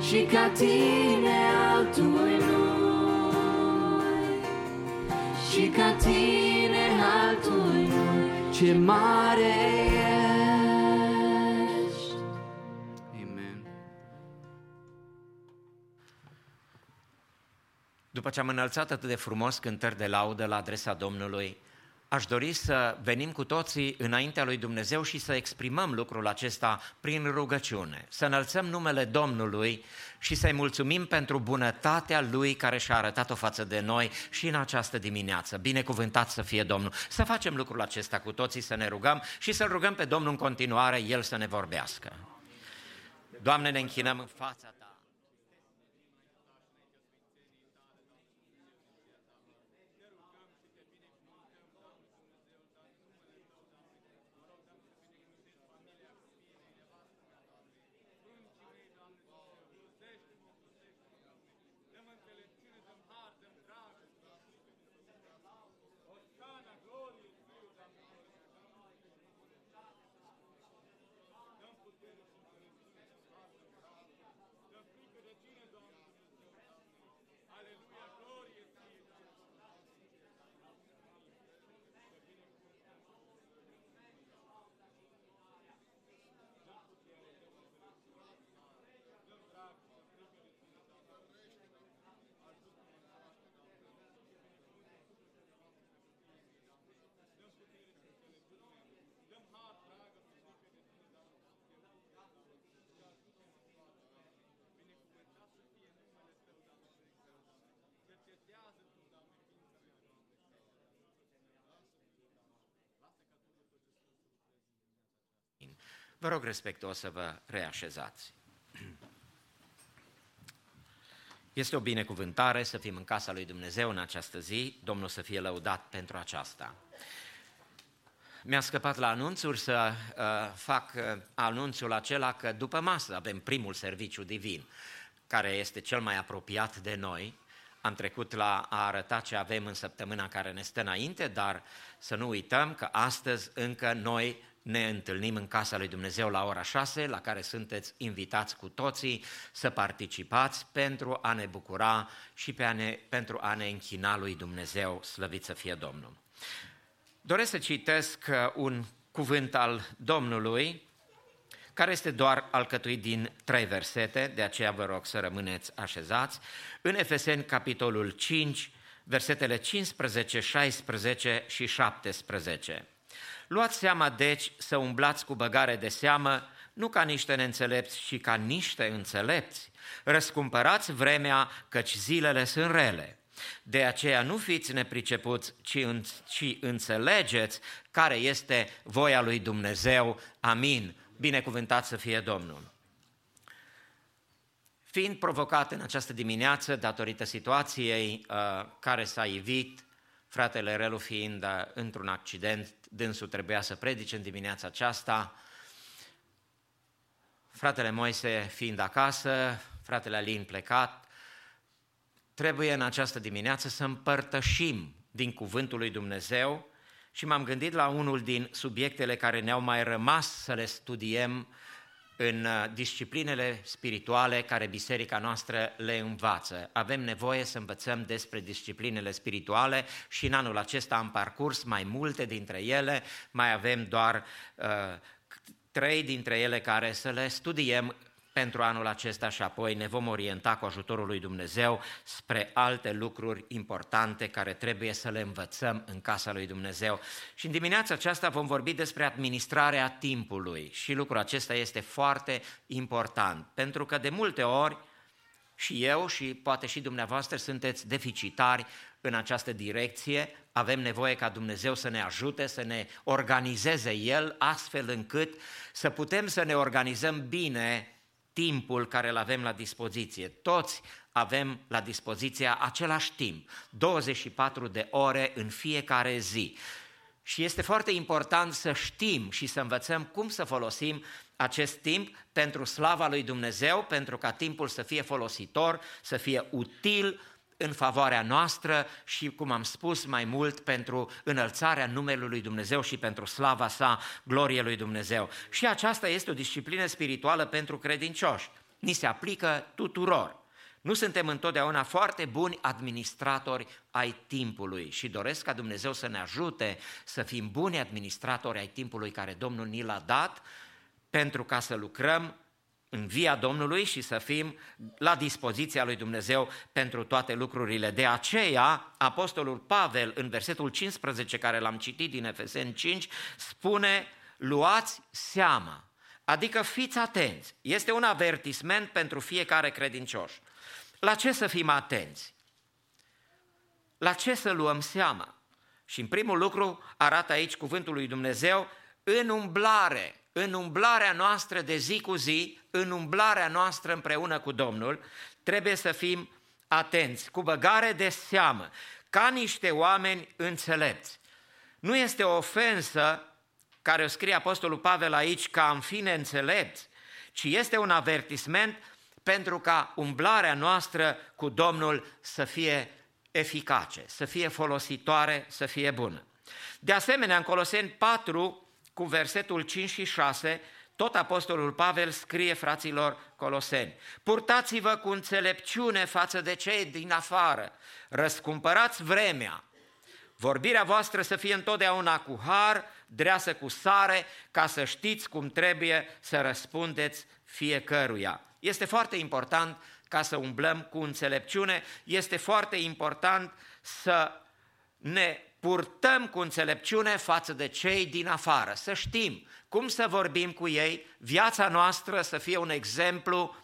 Și ca tine altul nu Și ca tine altul nu Ce mare ești Amen. După ce am înălțat atât de frumos cântări de laudă la adresa Domnului, aș dori să venim cu toții înaintea lui Dumnezeu și să exprimăm lucrul acesta prin rugăciune, să înălțăm numele Domnului și să-i mulțumim pentru bunătatea Lui care și-a arătat-o față de noi și în această dimineață. Binecuvântat să fie Domnul. Să facem lucrul acesta cu toții, să ne rugăm și să-L rugăm pe Domnul în continuare, El să ne vorbească. Doamne, ne închinăm în fața Ta. Vă rog respectuos să vă reașezați. *clears throat* Este o binecuvântare să fim în casa lui Dumnezeu în această zi, Domnul să fie lăudat pentru aceasta. Mi-a scăpat la anunțuri să uh, fac uh, anunțul acela că după masă avem primul serviciu divin, care este cel mai apropiat de noi. Am trecut la a arăta ce avem în săptămâna care ne stă înainte, dar să nu uităm că astăzi încă noi ne întâlnim în casa lui Dumnezeu la ora 6, la care sunteți invitați cu toții să participați pentru a ne bucura și pe a ne, pentru a ne închina lui Dumnezeu, slăvit să fie Domnul. Doresc să citesc uh, un cuvânt al Domnului, care este doar alcătuit din trei versete, de aceea vă rog să rămâneți așezați, în Efeseni, capitolul 5, versetele 15, 16 și 17. Luați seama, deci, să umblați cu băgare de seamă, nu ca niște neînțelepți, ci ca niște înțelepți, Răscumpărați vremea, căci zilele sunt rele. De aceea nu fiți nepricepuți, ci, în, ci înțelegeți care este voia lui Dumnezeu. Amin. Binecuvântat să fie Domnul. Fiind provocat în această dimineață datorită situației uh, care s-a ivit, fratele Relu fiind uh, într-un accident, dânsul trebuia să predice în dimineața aceasta, fratele Moise fiind acasă, fratele Alin plecat, trebuie în această dimineață să împărtășim din Cuvântul lui Dumnezeu și m-am gândit la unul din subiectele care ne-au mai rămas să le studiem în uh, disciplinele spirituale care biserica noastră le învață. Avem nevoie să învățăm despre disciplinele spirituale și în anul acesta am parcurs mai multe dintre ele, mai avem doar uh, trei dintre ele care să le studiem pentru anul acesta și apoi ne vom orienta cu ajutorul lui Dumnezeu spre alte lucruri importante care trebuie să le învățăm în casa lui Dumnezeu. Și în dimineața aceasta vom vorbi despre administrarea timpului și lucrul acesta este foarte important, pentru că de multe ori și eu și poate și dumneavoastră sunteți deficitari în această direcție, avem nevoie ca Dumnezeu să ne ajute, să ne organizeze El, astfel încât să putem să ne organizăm bine timpul care îl avem la dispoziție. Toți avem la dispoziție același timp, 24 de ore în fiecare zi. Și este foarte important să știm și să învățăm cum să folosim acest timp pentru slava lui Dumnezeu, pentru ca timpul să fie folositor, să fie util în favoarea noastră și, cum am spus mai mult, pentru înălțarea numelui lui Dumnezeu și pentru slava sa, glorie lui Dumnezeu. Și aceasta este o disciplină spirituală pentru credincioși. Ni se aplică tuturor. Nu suntem întotdeauna foarte buni administratori ai timpului și doresc ca Dumnezeu să ne ajute să fim buni administratori ai timpului care Domnul ni l-a dat pentru ca să lucrăm în via Domnului și să fim la dispoziția lui Dumnezeu pentru toate lucrurile. De aceea, Apostolul Pavel, în versetul 15 care l-am citit din Efeseni 5, spune, luați seama, adică fiți atenți. Este un avertisment pentru fiecare credincioș. La ce să fim atenți? La ce să luăm seama? Și în primul lucru arată aici cuvântul lui Dumnezeu, în umblare, în umblarea noastră de zi cu zi, în umblarea noastră împreună cu Domnul, trebuie să fim atenți, cu băgare de seamă, ca niște oameni înțelepți. Nu este o ofensă care o scrie Apostolul Pavel aici ca în fine înțelepți, ci este un avertisment pentru ca umblarea noastră cu Domnul să fie eficace, să fie folositoare, să fie bună. De asemenea, în Coloseni 4, cu versetul 5 și 6, tot Apostolul Pavel scrie fraților coloseni, purtați-vă cu înțelepciune față de cei din afară, răscumpărați vremea, vorbirea voastră să fie întotdeauna cu har, dreasă cu sare, ca să știți cum trebuie să răspundeți fiecăruia. Este foarte important ca să umblăm cu înțelepciune, este foarte important să ne purtăm cu înțelepciune față de cei din afară, să știm cum să vorbim cu ei, viața noastră să fie un exemplu,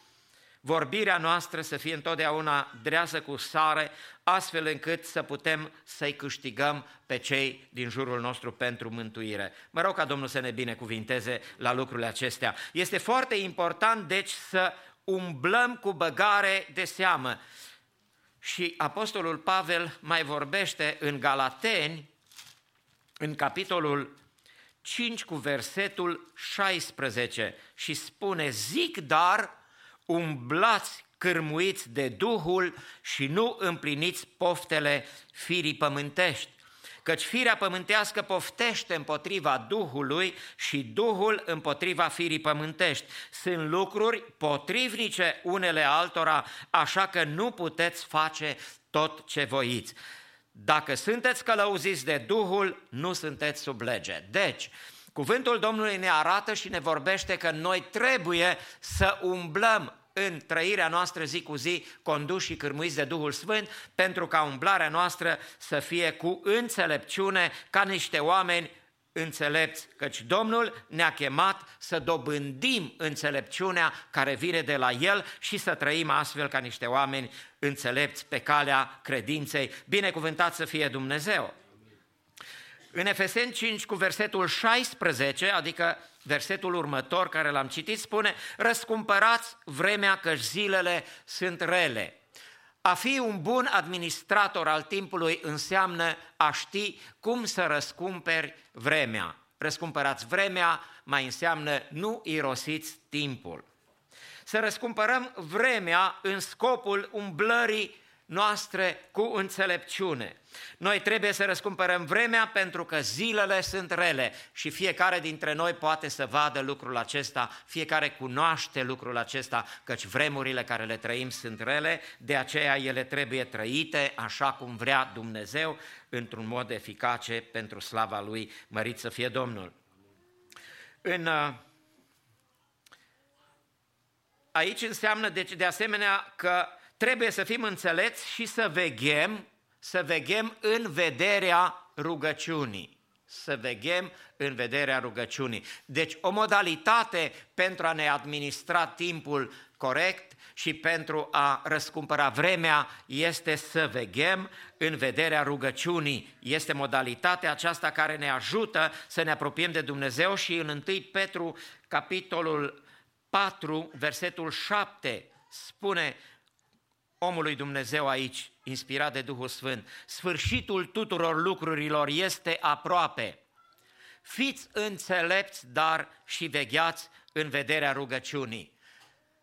vorbirea noastră să fie întotdeauna dreasă cu sare, astfel încât să putem să-i câștigăm pe cei din jurul nostru pentru mântuire. Mă rog ca Domnul să ne binecuvinteze la lucrurile acestea. Este foarte important, deci, să umblăm cu băgare de seamă. Și Apostolul Pavel mai vorbește în Galateni, în capitolul 5 cu versetul 16 și spune, zic dar, umblați cârmuiți de Duhul și nu împliniți poftele firii pământești căci firea pământească poftește împotriva Duhului și Duhul împotriva firii pământești. Sunt lucruri potrivnice unele altora, așa că nu puteți face tot ce voiți. Dacă sunteți călăuziți de Duhul, nu sunteți sub lege. Deci, cuvântul Domnului ne arată și ne vorbește că noi trebuie să umblăm în trăirea noastră zi cu zi, conduși și cârmuiți de Duhul Sfânt, pentru ca umblarea noastră să fie cu înțelepciune, ca niște oameni înțelepți, căci Domnul ne-a chemat să dobândim înțelepciunea care vine de la El și să trăim astfel ca niște oameni înțelepți pe calea credinței. Binecuvântat să fie Dumnezeu! În Efeseni 5 cu versetul 16, adică versetul următor care l-am citit, spune Răscumpărați vremea că zilele sunt rele. A fi un bun administrator al timpului înseamnă a ști cum să răscumperi vremea. Răscumpărați vremea mai înseamnă nu irosiți timpul. Să răscumpărăm vremea în scopul umblării noastre cu înțelepciune. Noi trebuie să răscumpărăm vremea pentru că zilele sunt rele și fiecare dintre noi poate să vadă lucrul acesta, fiecare cunoaște lucrul acesta, căci vremurile care le trăim sunt rele, de aceea ele trebuie trăite așa cum vrea Dumnezeu, într-un mod eficace pentru slava Lui, mărit să fie Domnul. În, uh, aici înseamnă deci, de asemenea că trebuie să fim înțelepți și să veghem, să veghem în vederea rugăciunii. Să veghem în vederea rugăciunii. Deci o modalitate pentru a ne administra timpul corect și pentru a răscumpăra vremea este să veghem în vederea rugăciunii. Este modalitatea aceasta care ne ajută să ne apropiem de Dumnezeu și în 1 Petru, capitolul 4, versetul 7, spune omului Dumnezeu aici, inspirat de Duhul Sfânt. Sfârșitul tuturor lucrurilor este aproape. Fiți înțelepți, dar și vegheați în vederea rugăciunii.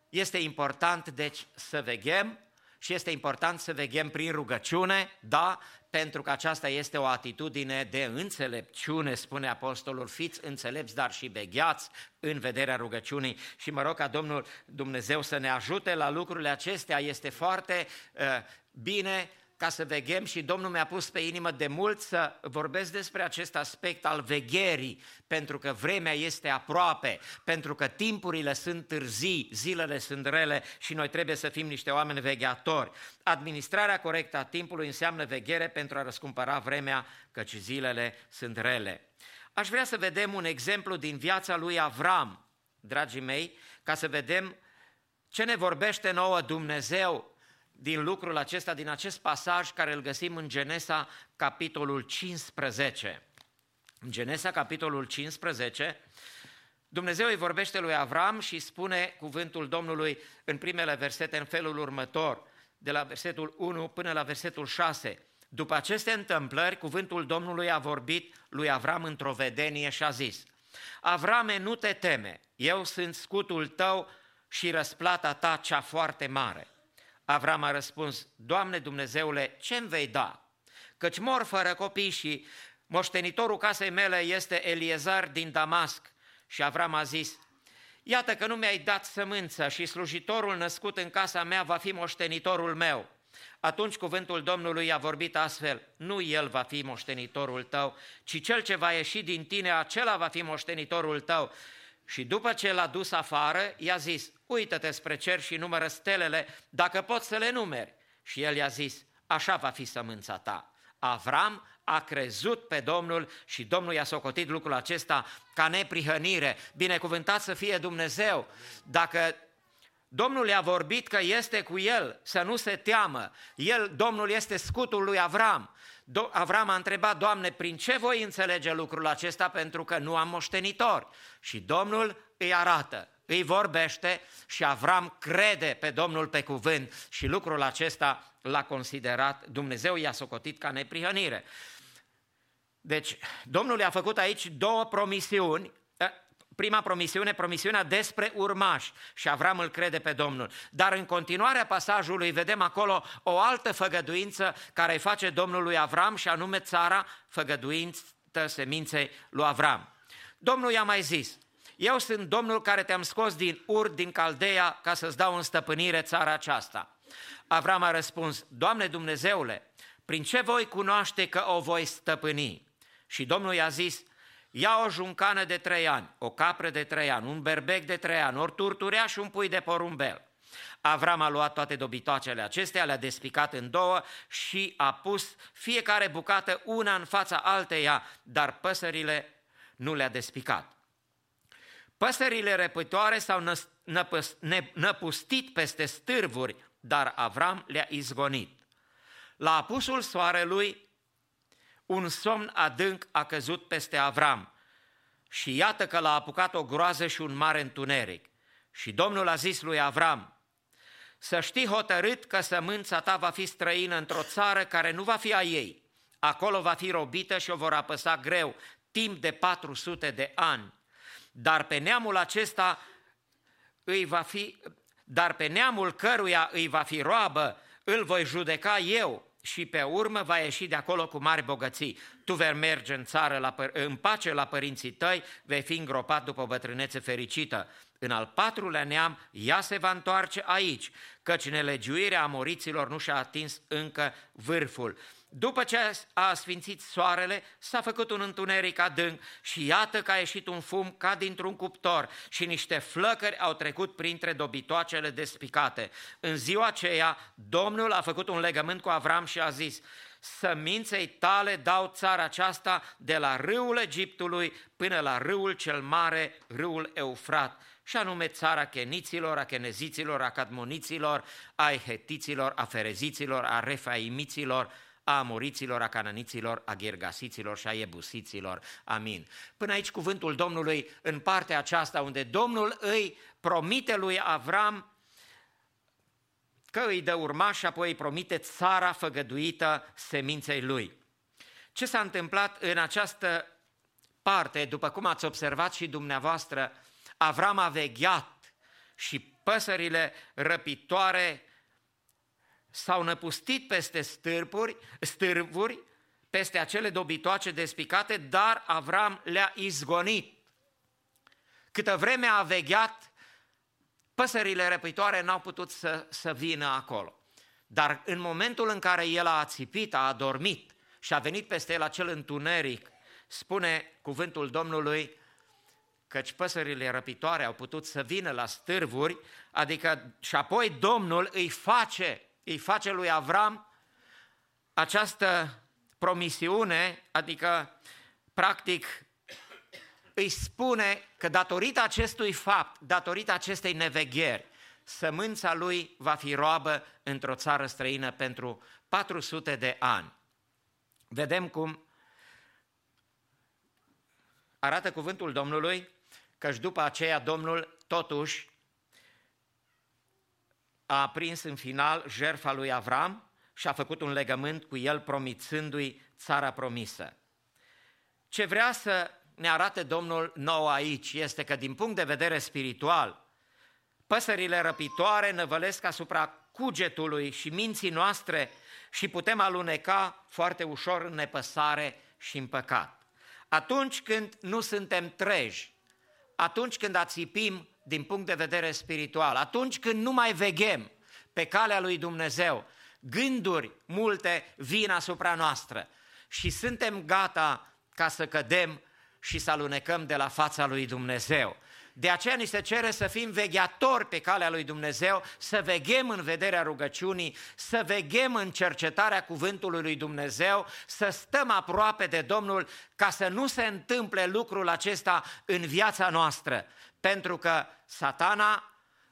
Este important, deci, să veghem și este important să veghem prin rugăciune, da, pentru că aceasta este o atitudine de înțelepciune, spune Apostolul, fiți înțelepți, dar și begheați în vederea rugăciunii și mă rog ca Domnul Dumnezeu să ne ajute la lucrurile acestea. Este foarte uh, bine ca să veghem și Domnul mi-a pus pe inimă de mult să vorbesc despre acest aspect al vegherii, pentru că vremea este aproape, pentru că timpurile sunt târzii, zilele sunt rele și noi trebuie să fim niște oameni vegheatori. Administrarea corectă a timpului înseamnă veghere pentru a răscumpăra vremea, căci zilele sunt rele. Aș vrea să vedem un exemplu din viața lui Avram, dragii mei, ca să vedem ce ne vorbește nouă Dumnezeu din lucrul acesta, din acest pasaj care îl găsim în Genesa, capitolul 15. În Genesa, capitolul 15, Dumnezeu îi vorbește lui Avram și spune cuvântul Domnului în primele versete în felul următor, de la versetul 1 până la versetul 6. După aceste întâmplări, cuvântul Domnului a vorbit lui Avram într-o vedenie și a zis, Avrame, nu te teme, eu sunt scutul tău și răsplata ta cea foarte mare. Avram a răspuns, Doamne Dumnezeule, ce-mi vei da? Căci mor fără copii și moștenitorul casei mele este Eliezar din Damasc. Și Avram a zis, iată că nu mi-ai dat sămânță și slujitorul născut în casa mea va fi moștenitorul meu. Atunci cuvântul Domnului a vorbit astfel, nu el va fi moștenitorul tău, ci cel ce va ieși din tine, acela va fi moștenitorul tău. Și după ce l-a dus afară, i-a zis, uită-te spre cer și numără stelele, dacă poți să le numeri. Și el i-a zis, așa va fi sămânța ta. Avram a crezut pe Domnul și Domnul i-a socotit lucrul acesta ca neprihănire. Binecuvântat să fie Dumnezeu! Dacă Domnul i-a vorbit că este cu el, să nu se teamă. El, Domnul este scutul lui Avram. Avram a întrebat, Doamne, prin ce voi înțelege lucrul acesta pentru că nu am moștenitor? Și Domnul îi arată, îi vorbește și Avram crede pe Domnul pe cuvânt și lucrul acesta l-a considerat, Dumnezeu i-a socotit ca neprihănire. Deci, Domnul i-a făcut aici două promisiuni prima promisiune, promisiunea despre urmași și Avram îl crede pe Domnul. Dar în continuarea pasajului vedem acolo o altă făgăduință care îi face Domnului Avram și anume țara făgăduință seminței lui Avram. Domnul i-a mai zis, eu sunt Domnul care te-am scos din Ur, din Caldeia, ca să-ți dau în stăpânire țara aceasta. Avram a răspuns, Doamne Dumnezeule, prin ce voi cunoaște că o voi stăpâni? Și Domnul i-a zis, ia o juncană de trei ani, o capră de trei ani, un berbec de trei ani, ori turturea și un pui de porumbel. Avram a luat toate dobitoacele acestea, le-a despicat în două și a pus fiecare bucată una în fața alteia, dar păsările nu le-a despicat. Păsările răpătoare s-au năs- năpăs- ne- năpustit peste stârvuri, dar Avram le-a izgonit. La apusul soarelui, un somn adânc a căzut peste Avram și iată că l-a apucat o groază și un mare întuneric. Și Domnul a zis lui Avram, să știi hotărât că sămânța ta va fi străină într-o țară care nu va fi a ei. Acolo va fi robită și o vor apăsa greu, timp de 400 de ani. Dar pe neamul acesta îi va fi, dar pe neamul căruia îi va fi roabă, îl voi judeca eu și pe urmă va ieși de acolo cu mari bogății. Tu vei merge în țară la, păr- în pace la părinții tăi, vei fi îngropat după o bătrânețe fericită. În al patrulea neam, ea se va întoarce aici, căci nelegiuirea amoriților nu și-a atins încă vârful. După ce a sfințit soarele, s-a făcut un întuneric adânc și iată că a ieșit un fum ca dintr-un cuptor și niște flăcări au trecut printre dobitoacele despicate. În ziua aceea, Domnul a făcut un legământ cu Avram și a zis, Săminței tale dau țara aceasta de la râul Egiptului până la râul cel mare, râul Eufrat, și anume țara cheniților, a cheneziților, a cadmoniților, a hetiților, a fereziților, a refaimiților, a amoriților, a cananiților, a ghergasiților și a ebusiților. Amin. Până aici cuvântul Domnului în partea aceasta unde Domnul îi promite lui Avram că îi dă urmaș și apoi îi promite țara făgăduită seminței lui. Ce s-a întâmplat în această parte, după cum ați observat și dumneavoastră, Avram a vegheat și păsările răpitoare s-au năpustit peste stârpuri, stârvuri, peste acele dobitoace despicate, dar Avram le-a izgonit. Câtă vreme a vegheat, păsările răpitoare n-au putut să, să vină acolo. Dar în momentul în care el a ațipit, a adormit și a venit peste el acel întuneric, spune cuvântul Domnului, căci păsările răpitoare au putut să vină la stârvuri, adică și apoi Domnul îi face, îi face lui Avram această promisiune, adică practic îi spune că datorită acestui fapt, datorită acestei nevegheri, sămânța lui va fi roabă într-o țară străină pentru 400 de ani. Vedem cum arată cuvântul Domnului, căci după aceea Domnul totuși a aprins în final jertfa lui Avram și a făcut un legământ cu el promițându-i țara promisă. Ce vrea să ne arate Domnul nou aici este că din punct de vedere spiritual, păsările răpitoare năvălesc asupra cugetului și minții noastre și putem aluneca foarte ușor în nepăsare și în păcat. Atunci când nu suntem treji, atunci când ațipim din punct de vedere spiritual, atunci când nu mai veghem pe calea lui Dumnezeu, gânduri multe vin asupra noastră și suntem gata ca să cădem și să alunecăm de la fața lui Dumnezeu. De aceea ni se cere să fim vegheatori pe calea lui Dumnezeu, să veghem în vederea rugăciunii, să veghem în cercetarea cuvântului lui Dumnezeu, să stăm aproape de Domnul ca să nu se întâmple lucrul acesta în viața noastră. Pentru că satana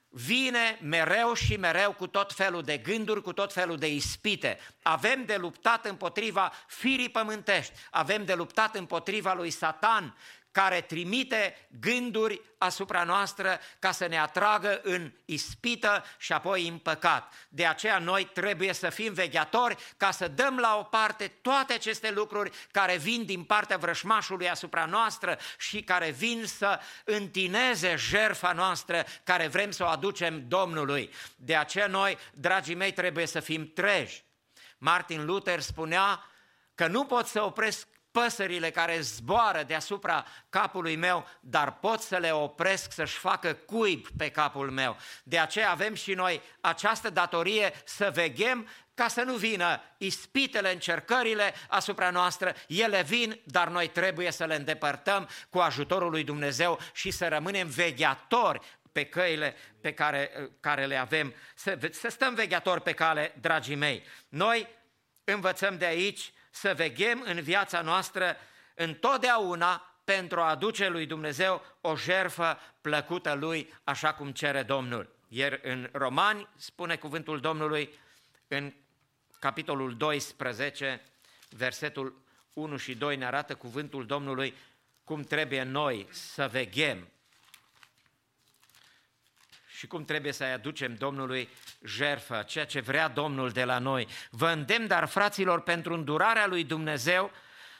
vine mereu și mereu cu tot felul de gânduri, cu tot felul de ispite. Avem de luptat împotriva firii pământești, avem de luptat împotriva lui Satan, care trimite gânduri asupra noastră ca să ne atragă în ispită și apoi în păcat. De aceea noi trebuie să fim vegheatori ca să dăm la o parte toate aceste lucruri care vin din partea vrășmașului asupra noastră și care vin să întineze jerfa noastră care vrem să o aducem Domnului. De aceea noi, dragii mei, trebuie să fim treji. Martin Luther spunea că nu pot să opresc păsările care zboară deasupra capului meu, dar pot să le opresc să-și facă cuib pe capul meu. De aceea avem și noi această datorie să veghem ca să nu vină ispitele, încercările asupra noastră, ele vin, dar noi trebuie să le îndepărtăm cu ajutorul lui Dumnezeu și să rămânem vegheatori pe căile pe care, care le avem, să, să stăm vegheatori pe cale, dragii mei. Noi învățăm de aici să veghem în viața noastră întotdeauna pentru a aduce lui Dumnezeu o jerfă plăcută lui, așa cum cere Domnul. Iar în Romani spune cuvântul Domnului în capitolul 12, versetul 1 și 2 ne arată cuvântul Domnului cum trebuie noi să veghem și cum trebuie să-i aducem Domnului jerfă, ceea ce vrea Domnul de la noi. Vă îndemn, dar fraților, pentru îndurarea lui Dumnezeu,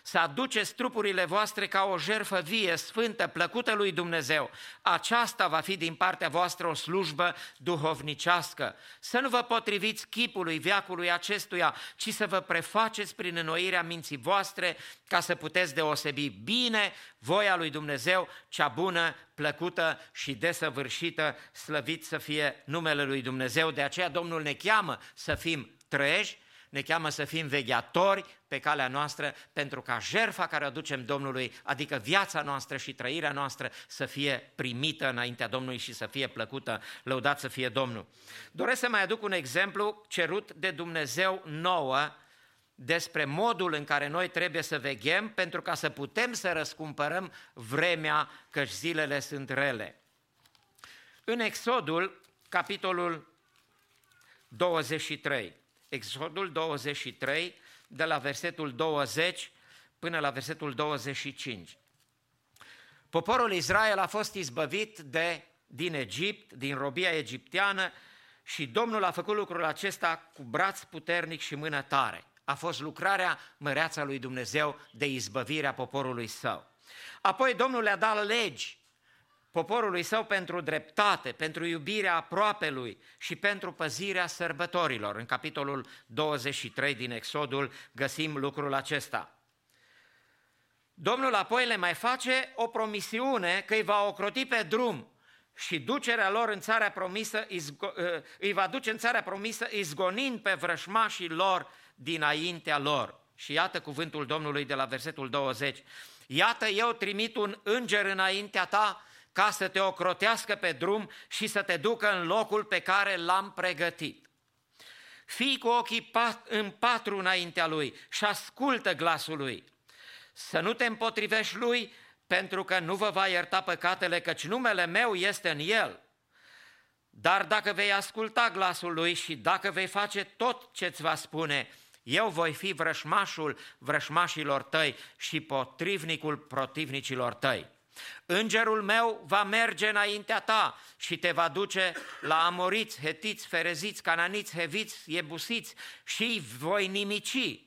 să aduceți trupurile voastre ca o jerfă vie, sfântă, plăcută lui Dumnezeu. Aceasta va fi din partea voastră o slujbă duhovnicească. Să nu vă potriviți chipului veacului acestuia, ci să vă prefaceți prin înnoirea minții voastre ca să puteți deosebi bine voia lui Dumnezeu, cea bună, plăcută și desăvârșită, slăvit să fie numele lui Dumnezeu. De aceea Domnul ne cheamă să fim treji, ne cheamă să fim vegheatori pe calea noastră pentru ca jerfa care o aducem Domnului, adică viața noastră și trăirea noastră să fie primită înaintea Domnului și să fie plăcută, lăudat să fie Domnul. Doresc să mai aduc un exemplu cerut de Dumnezeu nouă despre modul în care noi trebuie să veghem pentru ca să putem să răscumpărăm vremea, căci zilele sunt rele. În Exodul, capitolul 23, Exodul 23, de la versetul 20 până la versetul 25. Poporul Israel a fost izbăvit de, din Egipt, din robia egipteană și Domnul a făcut lucrul acesta cu braț puternic și mână tare. A fost lucrarea măreața lui Dumnezeu de izbăvirea poporului său. Apoi Domnul le-a dat legi poporului său pentru dreptate, pentru iubirea aproapelui și pentru păzirea sărbătorilor. În capitolul 23 din Exodul găsim lucrul acesta. Domnul apoi le mai face o promisiune că îi va ocroti pe drum și ducerea lor în țara promisă, ă, îi va duce în țara promisă izgonind pe vrășmașii lor dinaintea lor. Și iată cuvântul Domnului de la versetul 20. Iată eu trimit un înger înaintea ta ca să te ocrotească pe drum și să te ducă în locul pe care l-am pregătit. Fii cu ochii pat, în patru înaintea lui și ascultă glasul lui. Să nu te împotrivești lui, pentru că nu vă va ierta păcatele, căci numele meu este în el. Dar dacă vei asculta glasul lui și dacă vei face tot ce-ți va spune, eu voi fi vrășmașul vrășmașilor tăi și potrivnicul protivnicilor tăi. Îngerul meu va merge înaintea ta și te va duce la amoriți, hetiți, fereziți, cananiți, heviți, iebusiți și îi voi nimici.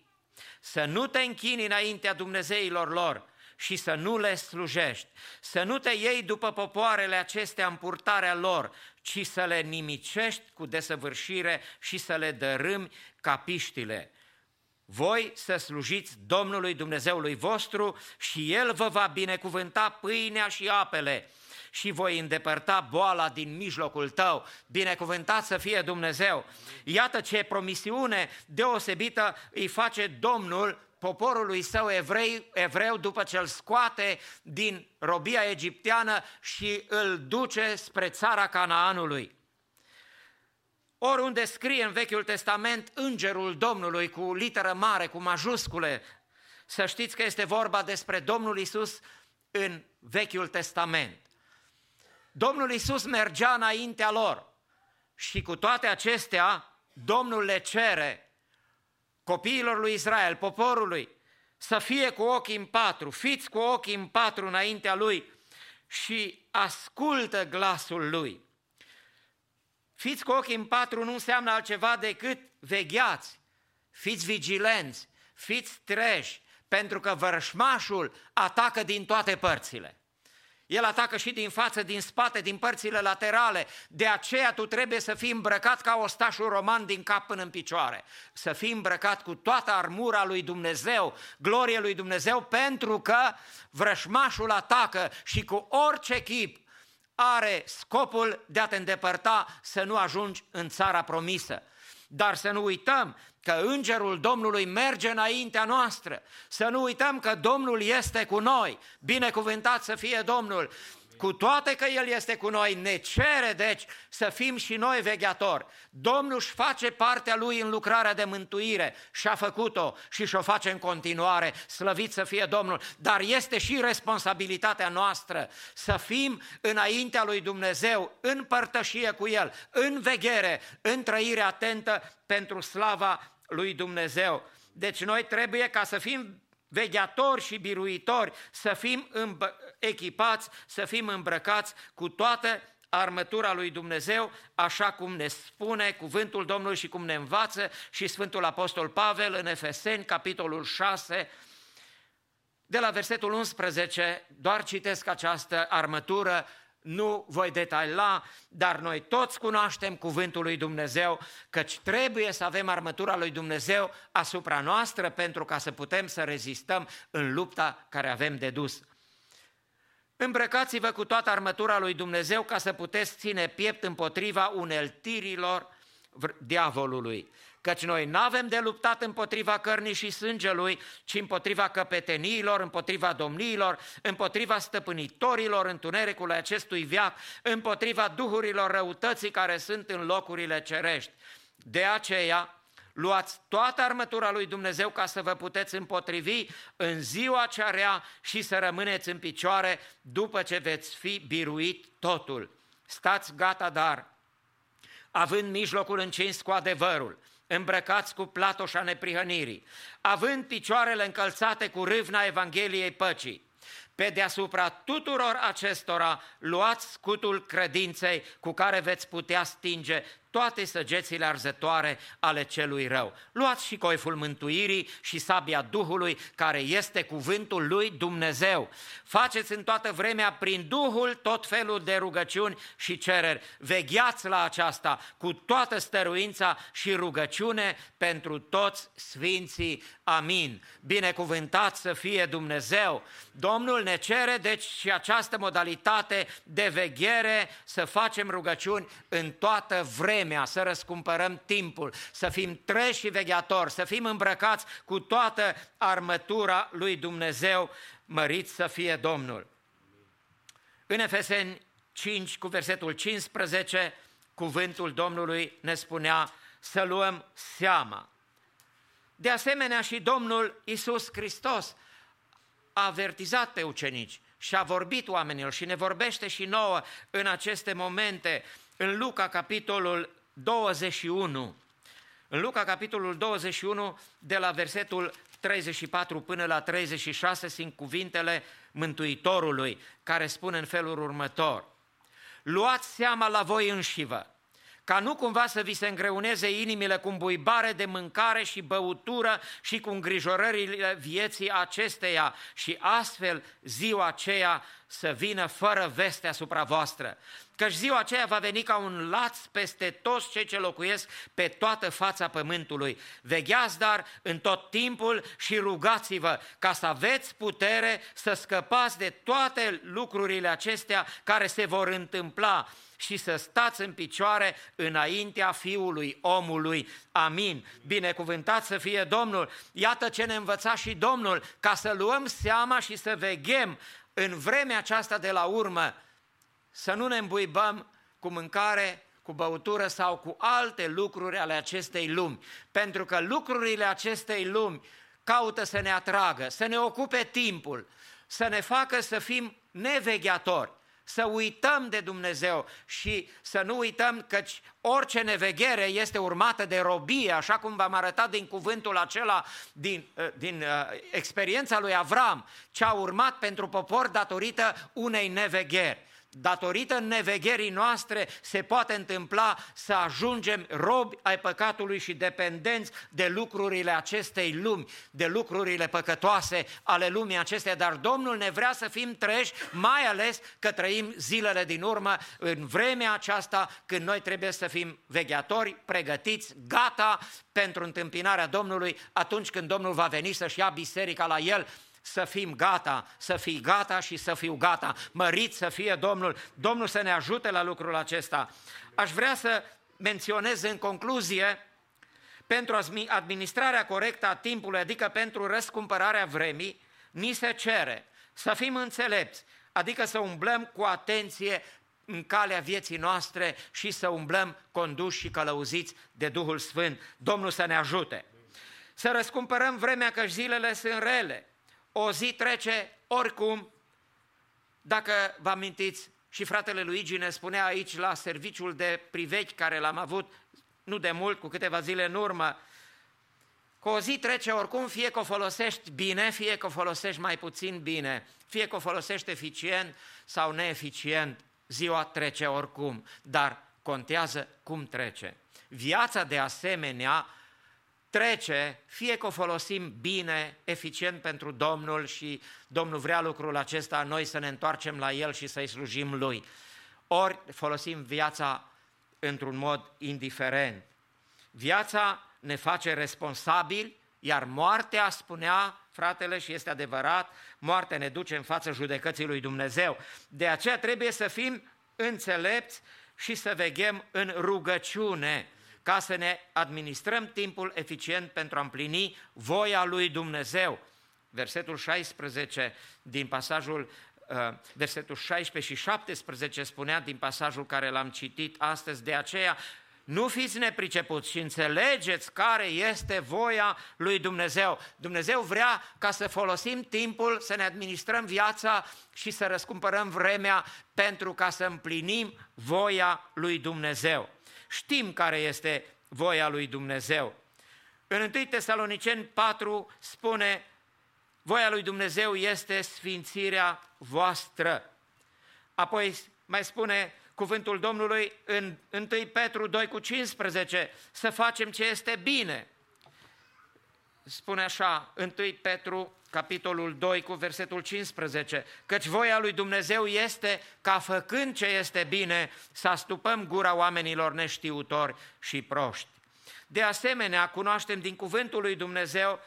Să nu te închini înaintea Dumnezeilor lor și să nu le slujești, să nu te iei după popoarele acestea în purtarea lor, ci să le nimicești cu desăvârșire și să le dărâmi capiștile voi să slujiți Domnului Dumnezeului vostru și El vă va binecuvânta pâinea și apele și voi îndepărta boala din mijlocul tău. Binecuvântat să fie Dumnezeu! Iată ce promisiune deosebită îi face Domnul poporului său evrei, evreu după ce îl scoate din robia egipteană și îl duce spre țara Canaanului. Oriunde scrie în Vechiul Testament îngerul Domnului cu literă mare, cu majuscule, să știți că este vorba despre Domnul Isus în Vechiul Testament. Domnul Isus mergea înaintea lor și cu toate acestea Domnul le cere copiilor lui Israel, poporului, să fie cu ochii în patru, fiți cu ochii în patru înaintea lui și ascultă glasul lui. Fiți cu ochii în patru nu înseamnă altceva decât vegheați, fiți vigilenți, fiți treji, pentru că vărșmașul atacă din toate părțile. El atacă și din față, din spate, din părțile laterale. De aceea tu trebuie să fii îmbrăcat ca ostașul roman din cap până în picioare. Să fii îmbrăcat cu toată armura lui Dumnezeu, glorie lui Dumnezeu, pentru că vrășmașul atacă și cu orice chip are scopul de a te îndepărta să nu ajungi în țara promisă. Dar să nu uităm că îngerul Domnului merge înaintea noastră, să nu uităm că Domnul este cu noi, binecuvântat să fie Domnul. Cu toate că El este cu noi, ne cere deci să fim și noi vegheatori. Domnul își face partea Lui în lucrarea de mântuire și a făcut-o și și-o face în continuare, slăvit să fie Domnul, dar este și responsabilitatea noastră să fim înaintea lui Dumnezeu, în părtășie cu El, în veghere, în trăire atentă pentru slava lui Dumnezeu. Deci noi trebuie ca să fim vegheatori și biruitori, să fim echipați, să fim îmbrăcați cu toată armătura lui Dumnezeu, așa cum ne spune cuvântul Domnului și cum ne învață și Sfântul Apostol Pavel în Efeseni, capitolul 6, de la versetul 11, doar citesc această armătură, nu voi detaila, dar noi toți cunoaștem cuvântul lui Dumnezeu, căci trebuie să avem armătura lui Dumnezeu asupra noastră pentru ca să putem să rezistăm în lupta care avem de dus. Îmbrăcați-vă cu toată armătura lui Dumnezeu ca să puteți ține piept împotriva uneltirilor diavolului. Căci noi nu avem de luptat împotriva cărnii și sângelui, ci împotriva căpeteniilor, împotriva domniilor, împotriva stăpânitorilor întunericului acestui viac, împotriva duhurilor răutății care sunt în locurile cerești. De aceea, luați toată armătura lui Dumnezeu ca să vă puteți împotrivi în ziua cea rea și să rămâneți în picioare după ce veți fi biruit totul. Stați gata, dar, având mijlocul încins cu adevărul, îmbrăcați cu platoșa neprihănirii, având picioarele încălțate cu râvna Evangheliei păcii, pe deasupra tuturor acestora luați scutul credinței cu care veți putea stinge toate săgețile arzătoare ale celui rău. Luați și coiful mântuirii și sabia Duhului, care este cuvântul lui Dumnezeu. Faceți în toată vremea prin Duhul tot felul de rugăciuni și cereri. Vegheați la aceasta cu toată stăruința și rugăciune pentru toți sfinții. Amin. Binecuvântat să fie Dumnezeu. Domnul ne cere deci și această modalitate de veghere să facem rugăciuni în toată vremea vremea, să răscumpărăm timpul, să fim treși și vegheatori, să fim îmbrăcați cu toată armătura lui Dumnezeu, mărit să fie Domnul. În Efeseni 5, cu versetul 15, cuvântul Domnului ne spunea să luăm seama. De asemenea și Domnul Isus Hristos a avertizat pe ucenici și a vorbit oamenilor și ne vorbește și nouă în aceste momente în Luca, capitolul 21. În Luca, capitolul 21, de la versetul 34 până la 36, sunt cuvintele Mântuitorului, care spune în felul următor. Luați seama la voi înșivă, ca nu cumva să vi se îngreuneze inimile cu buibare de mâncare și băutură și cu îngrijorările vieții acesteia și astfel ziua aceea să vină fără veste asupra voastră. Căci ziua aceea va veni ca un laț peste toți cei ce locuiesc pe toată fața pământului. Vegheați dar în tot timpul și rugați-vă ca să aveți putere să scăpați de toate lucrurile acestea care se vor întâmpla și să stați în picioare înaintea Fiului omului. Amin. Binecuvântat să fie Domnul. Iată ce ne învăța și Domnul, ca să luăm seama și să veghem în vremea aceasta de la urmă, să nu ne îmbuibăm cu mâncare, cu băutură sau cu alte lucruri ale acestei lumi. Pentru că lucrurile acestei lumi caută să ne atragă, să ne ocupe timpul, să ne facă să fim nevegheatori să uităm de Dumnezeu și să nu uităm că orice neveghere este urmată de robie, așa cum v-am arătat din cuvântul acela, din, uh, din uh, experiența lui Avram, ce a urmat pentru popor datorită unei nevegheri datorită nevegherii noastre, se poate întâmpla să ajungem robi ai păcatului și dependenți de lucrurile acestei lumi, de lucrurile păcătoase ale lumii acesteia, dar Domnul ne vrea să fim treși, mai ales că trăim zilele din urmă, în vremea aceasta, când noi trebuie să fim vegheatori, pregătiți, gata pentru întâmpinarea Domnului, atunci când Domnul va veni să-și ia biserica la El, să fim gata, să fii gata și să fiu gata. Mărit să fie Domnul, Domnul să ne ajute la lucrul acesta. Aș vrea să menționez în concluzie, pentru administrarea corectă a timpului, adică pentru răscumpărarea vremii, ni se cere să fim înțelepți, adică să umblăm cu atenție în calea vieții noastre și să umblăm conduși și călăuziți de Duhul Sfânt. Domnul să ne ajute! Să răscumpărăm vremea că zilele sunt rele. O zi trece oricum. Dacă vă amintiți, și fratele Luigi ne spunea aici la serviciul de privechi care l-am avut nu de mult, cu câteva zile în urmă, că o zi trece oricum, fie că o folosești bine, fie că o folosești mai puțin bine, fie că o folosești eficient sau neeficient, ziua trece oricum, dar contează cum trece. Viața de asemenea trece, fie că o folosim bine, eficient pentru Domnul și Domnul vrea lucrul acesta, noi să ne întoarcem la El și să-i slujim Lui. Ori folosim viața într-un mod indiferent. Viața ne face responsabili, iar moartea, spunea fratele și este adevărat, moartea ne duce în fața judecății lui Dumnezeu. De aceea trebuie să fim înțelepți și să veghem în rugăciune ca să ne administrăm timpul eficient pentru a împlini voia lui Dumnezeu. Versetul 16 din pasajul uh, versetul 16 și 17 spunea din pasajul care l-am citit astăzi, de aceea nu fiți nepricepuți și înțelegeți care este voia lui Dumnezeu. Dumnezeu vrea ca să folosim timpul, să ne administrăm viața și să răscumpărăm vremea pentru ca să împlinim voia lui Dumnezeu. Știm care este voia lui Dumnezeu. În 1 Tesaloniceni 4 spune, voia lui Dumnezeu este sfințirea voastră. Apoi mai spune cuvântul Domnului în 1 Petru 2 cu 15, să facem ce este bine. Spune așa, 1 Petru capitolul 2 cu versetul 15, căci voia lui Dumnezeu este ca făcând ce este bine să astupăm gura oamenilor neștiutori și proști. De asemenea, cunoaștem din cuvântul lui Dumnezeu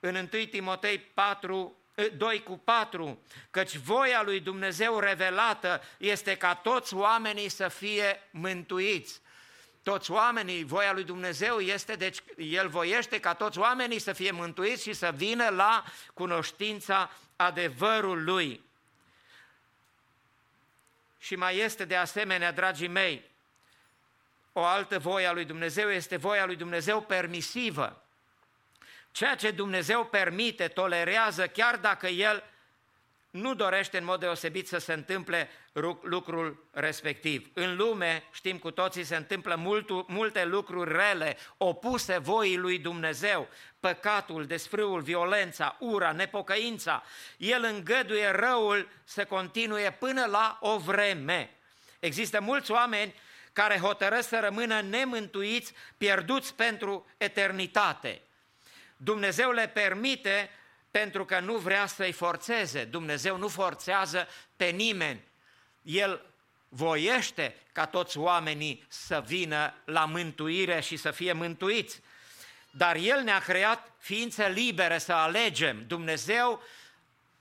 în 1 Timotei 4, 2 cu 4, căci voia lui Dumnezeu revelată este ca toți oamenii să fie mântuiți. Toți oamenii, voia lui Dumnezeu este, deci El voiește ca toți oamenii să fie mântuiți și să vină la cunoștința adevărului. Și mai este de asemenea, dragii mei, o altă voie a lui Dumnezeu este voia lui Dumnezeu permisivă. Ceea ce Dumnezeu permite, tolerează, chiar dacă El nu dorește în mod deosebit să se întâmple lucrul respectiv. În lume, știm cu toții, se întâmplă multu, multe lucruri rele, opuse voii lui Dumnezeu, păcatul, desfrâul, violența, ura, nepocăința. El îngăduie răul să continue până la o vreme. Există mulți oameni care hotărăsc să rămână nemântuiți, pierduți pentru eternitate. Dumnezeu le permite pentru că nu vrea să-i forțeze. Dumnezeu nu forțează pe nimeni. El voiește ca toți oamenii să vină la mântuire și să fie mântuiți. Dar El ne-a creat ființe libere să alegem. Dumnezeu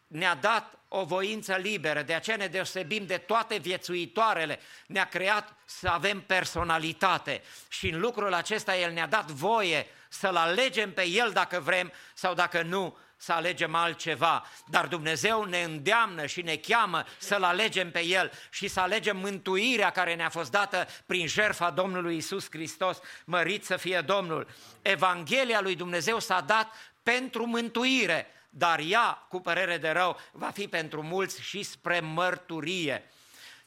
ne-a dat o voință liberă, de aceea ne deosebim de toate viețuitoarele. Ne-a creat să avem personalitate și în lucrul acesta El ne-a dat voie să-L alegem pe El dacă vrem sau dacă nu, să alegem altceva, dar Dumnezeu ne îndeamnă și ne cheamă să-L alegem pe El și să alegem mântuirea care ne-a fost dată prin jertfa Domnului Isus Hristos, mărit să fie Domnul. Evanghelia lui Dumnezeu s-a dat pentru mântuire, dar ea, cu părere de rău, va fi pentru mulți și spre mărturie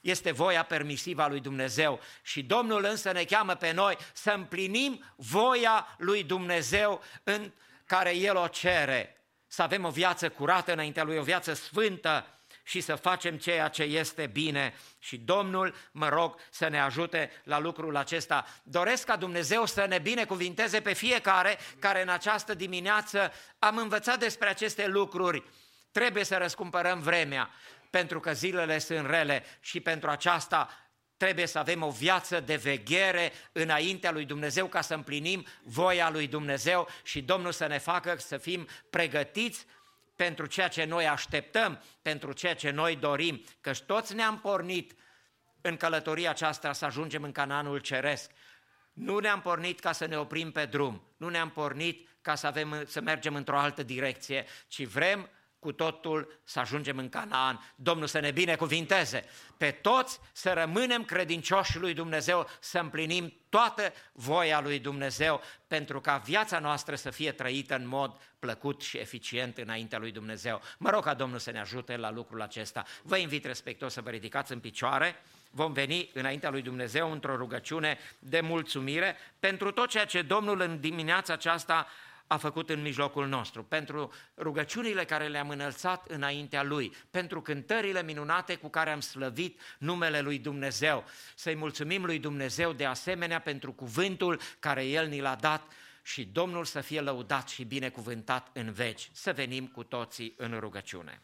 este voia permisivă a lui Dumnezeu și Domnul însă ne cheamă pe noi să împlinim voia lui Dumnezeu în care El o cere să avem o viață curată înaintea Lui, o viață sfântă și să facem ceea ce este bine. Și Domnul, mă rog, să ne ajute la lucrul acesta. Doresc ca Dumnezeu să ne binecuvinteze pe fiecare care în această dimineață am învățat despre aceste lucruri. Trebuie să răscumpărăm vremea, pentru că zilele sunt rele și pentru aceasta trebuie să avem o viață de veghere înaintea lui Dumnezeu ca să împlinim voia lui Dumnezeu și Domnul să ne facă să fim pregătiți pentru ceea ce noi așteptăm, pentru ceea ce noi dorim, căci toți ne-am pornit în călătoria aceasta să ajungem în Cananul Ceresc. Nu ne-am pornit ca să ne oprim pe drum, nu ne-am pornit ca să, avem, să mergem într-o altă direcție, ci vrem cu totul să ajungem în Canaan, Domnul să ne binecuvinteze, pe toți să rămânem credincioși lui Dumnezeu, să împlinim toată voia lui Dumnezeu, pentru ca viața noastră să fie trăită în mod plăcut și eficient înaintea lui Dumnezeu. Mă rog ca Domnul să ne ajute la lucrul acesta. Vă invit respectos să vă ridicați în picioare, vom veni înaintea lui Dumnezeu într-o rugăciune de mulțumire pentru tot ceea ce Domnul în dimineața aceasta a făcut în mijlocul nostru, pentru rugăciunile care le-am înălțat înaintea Lui, pentru cântările minunate cu care am slăvit numele Lui Dumnezeu. Să-i mulțumim Lui Dumnezeu de asemenea pentru cuvântul care El ni l-a dat și Domnul să fie lăudat și binecuvântat în veci. Să venim cu toții în rugăciune.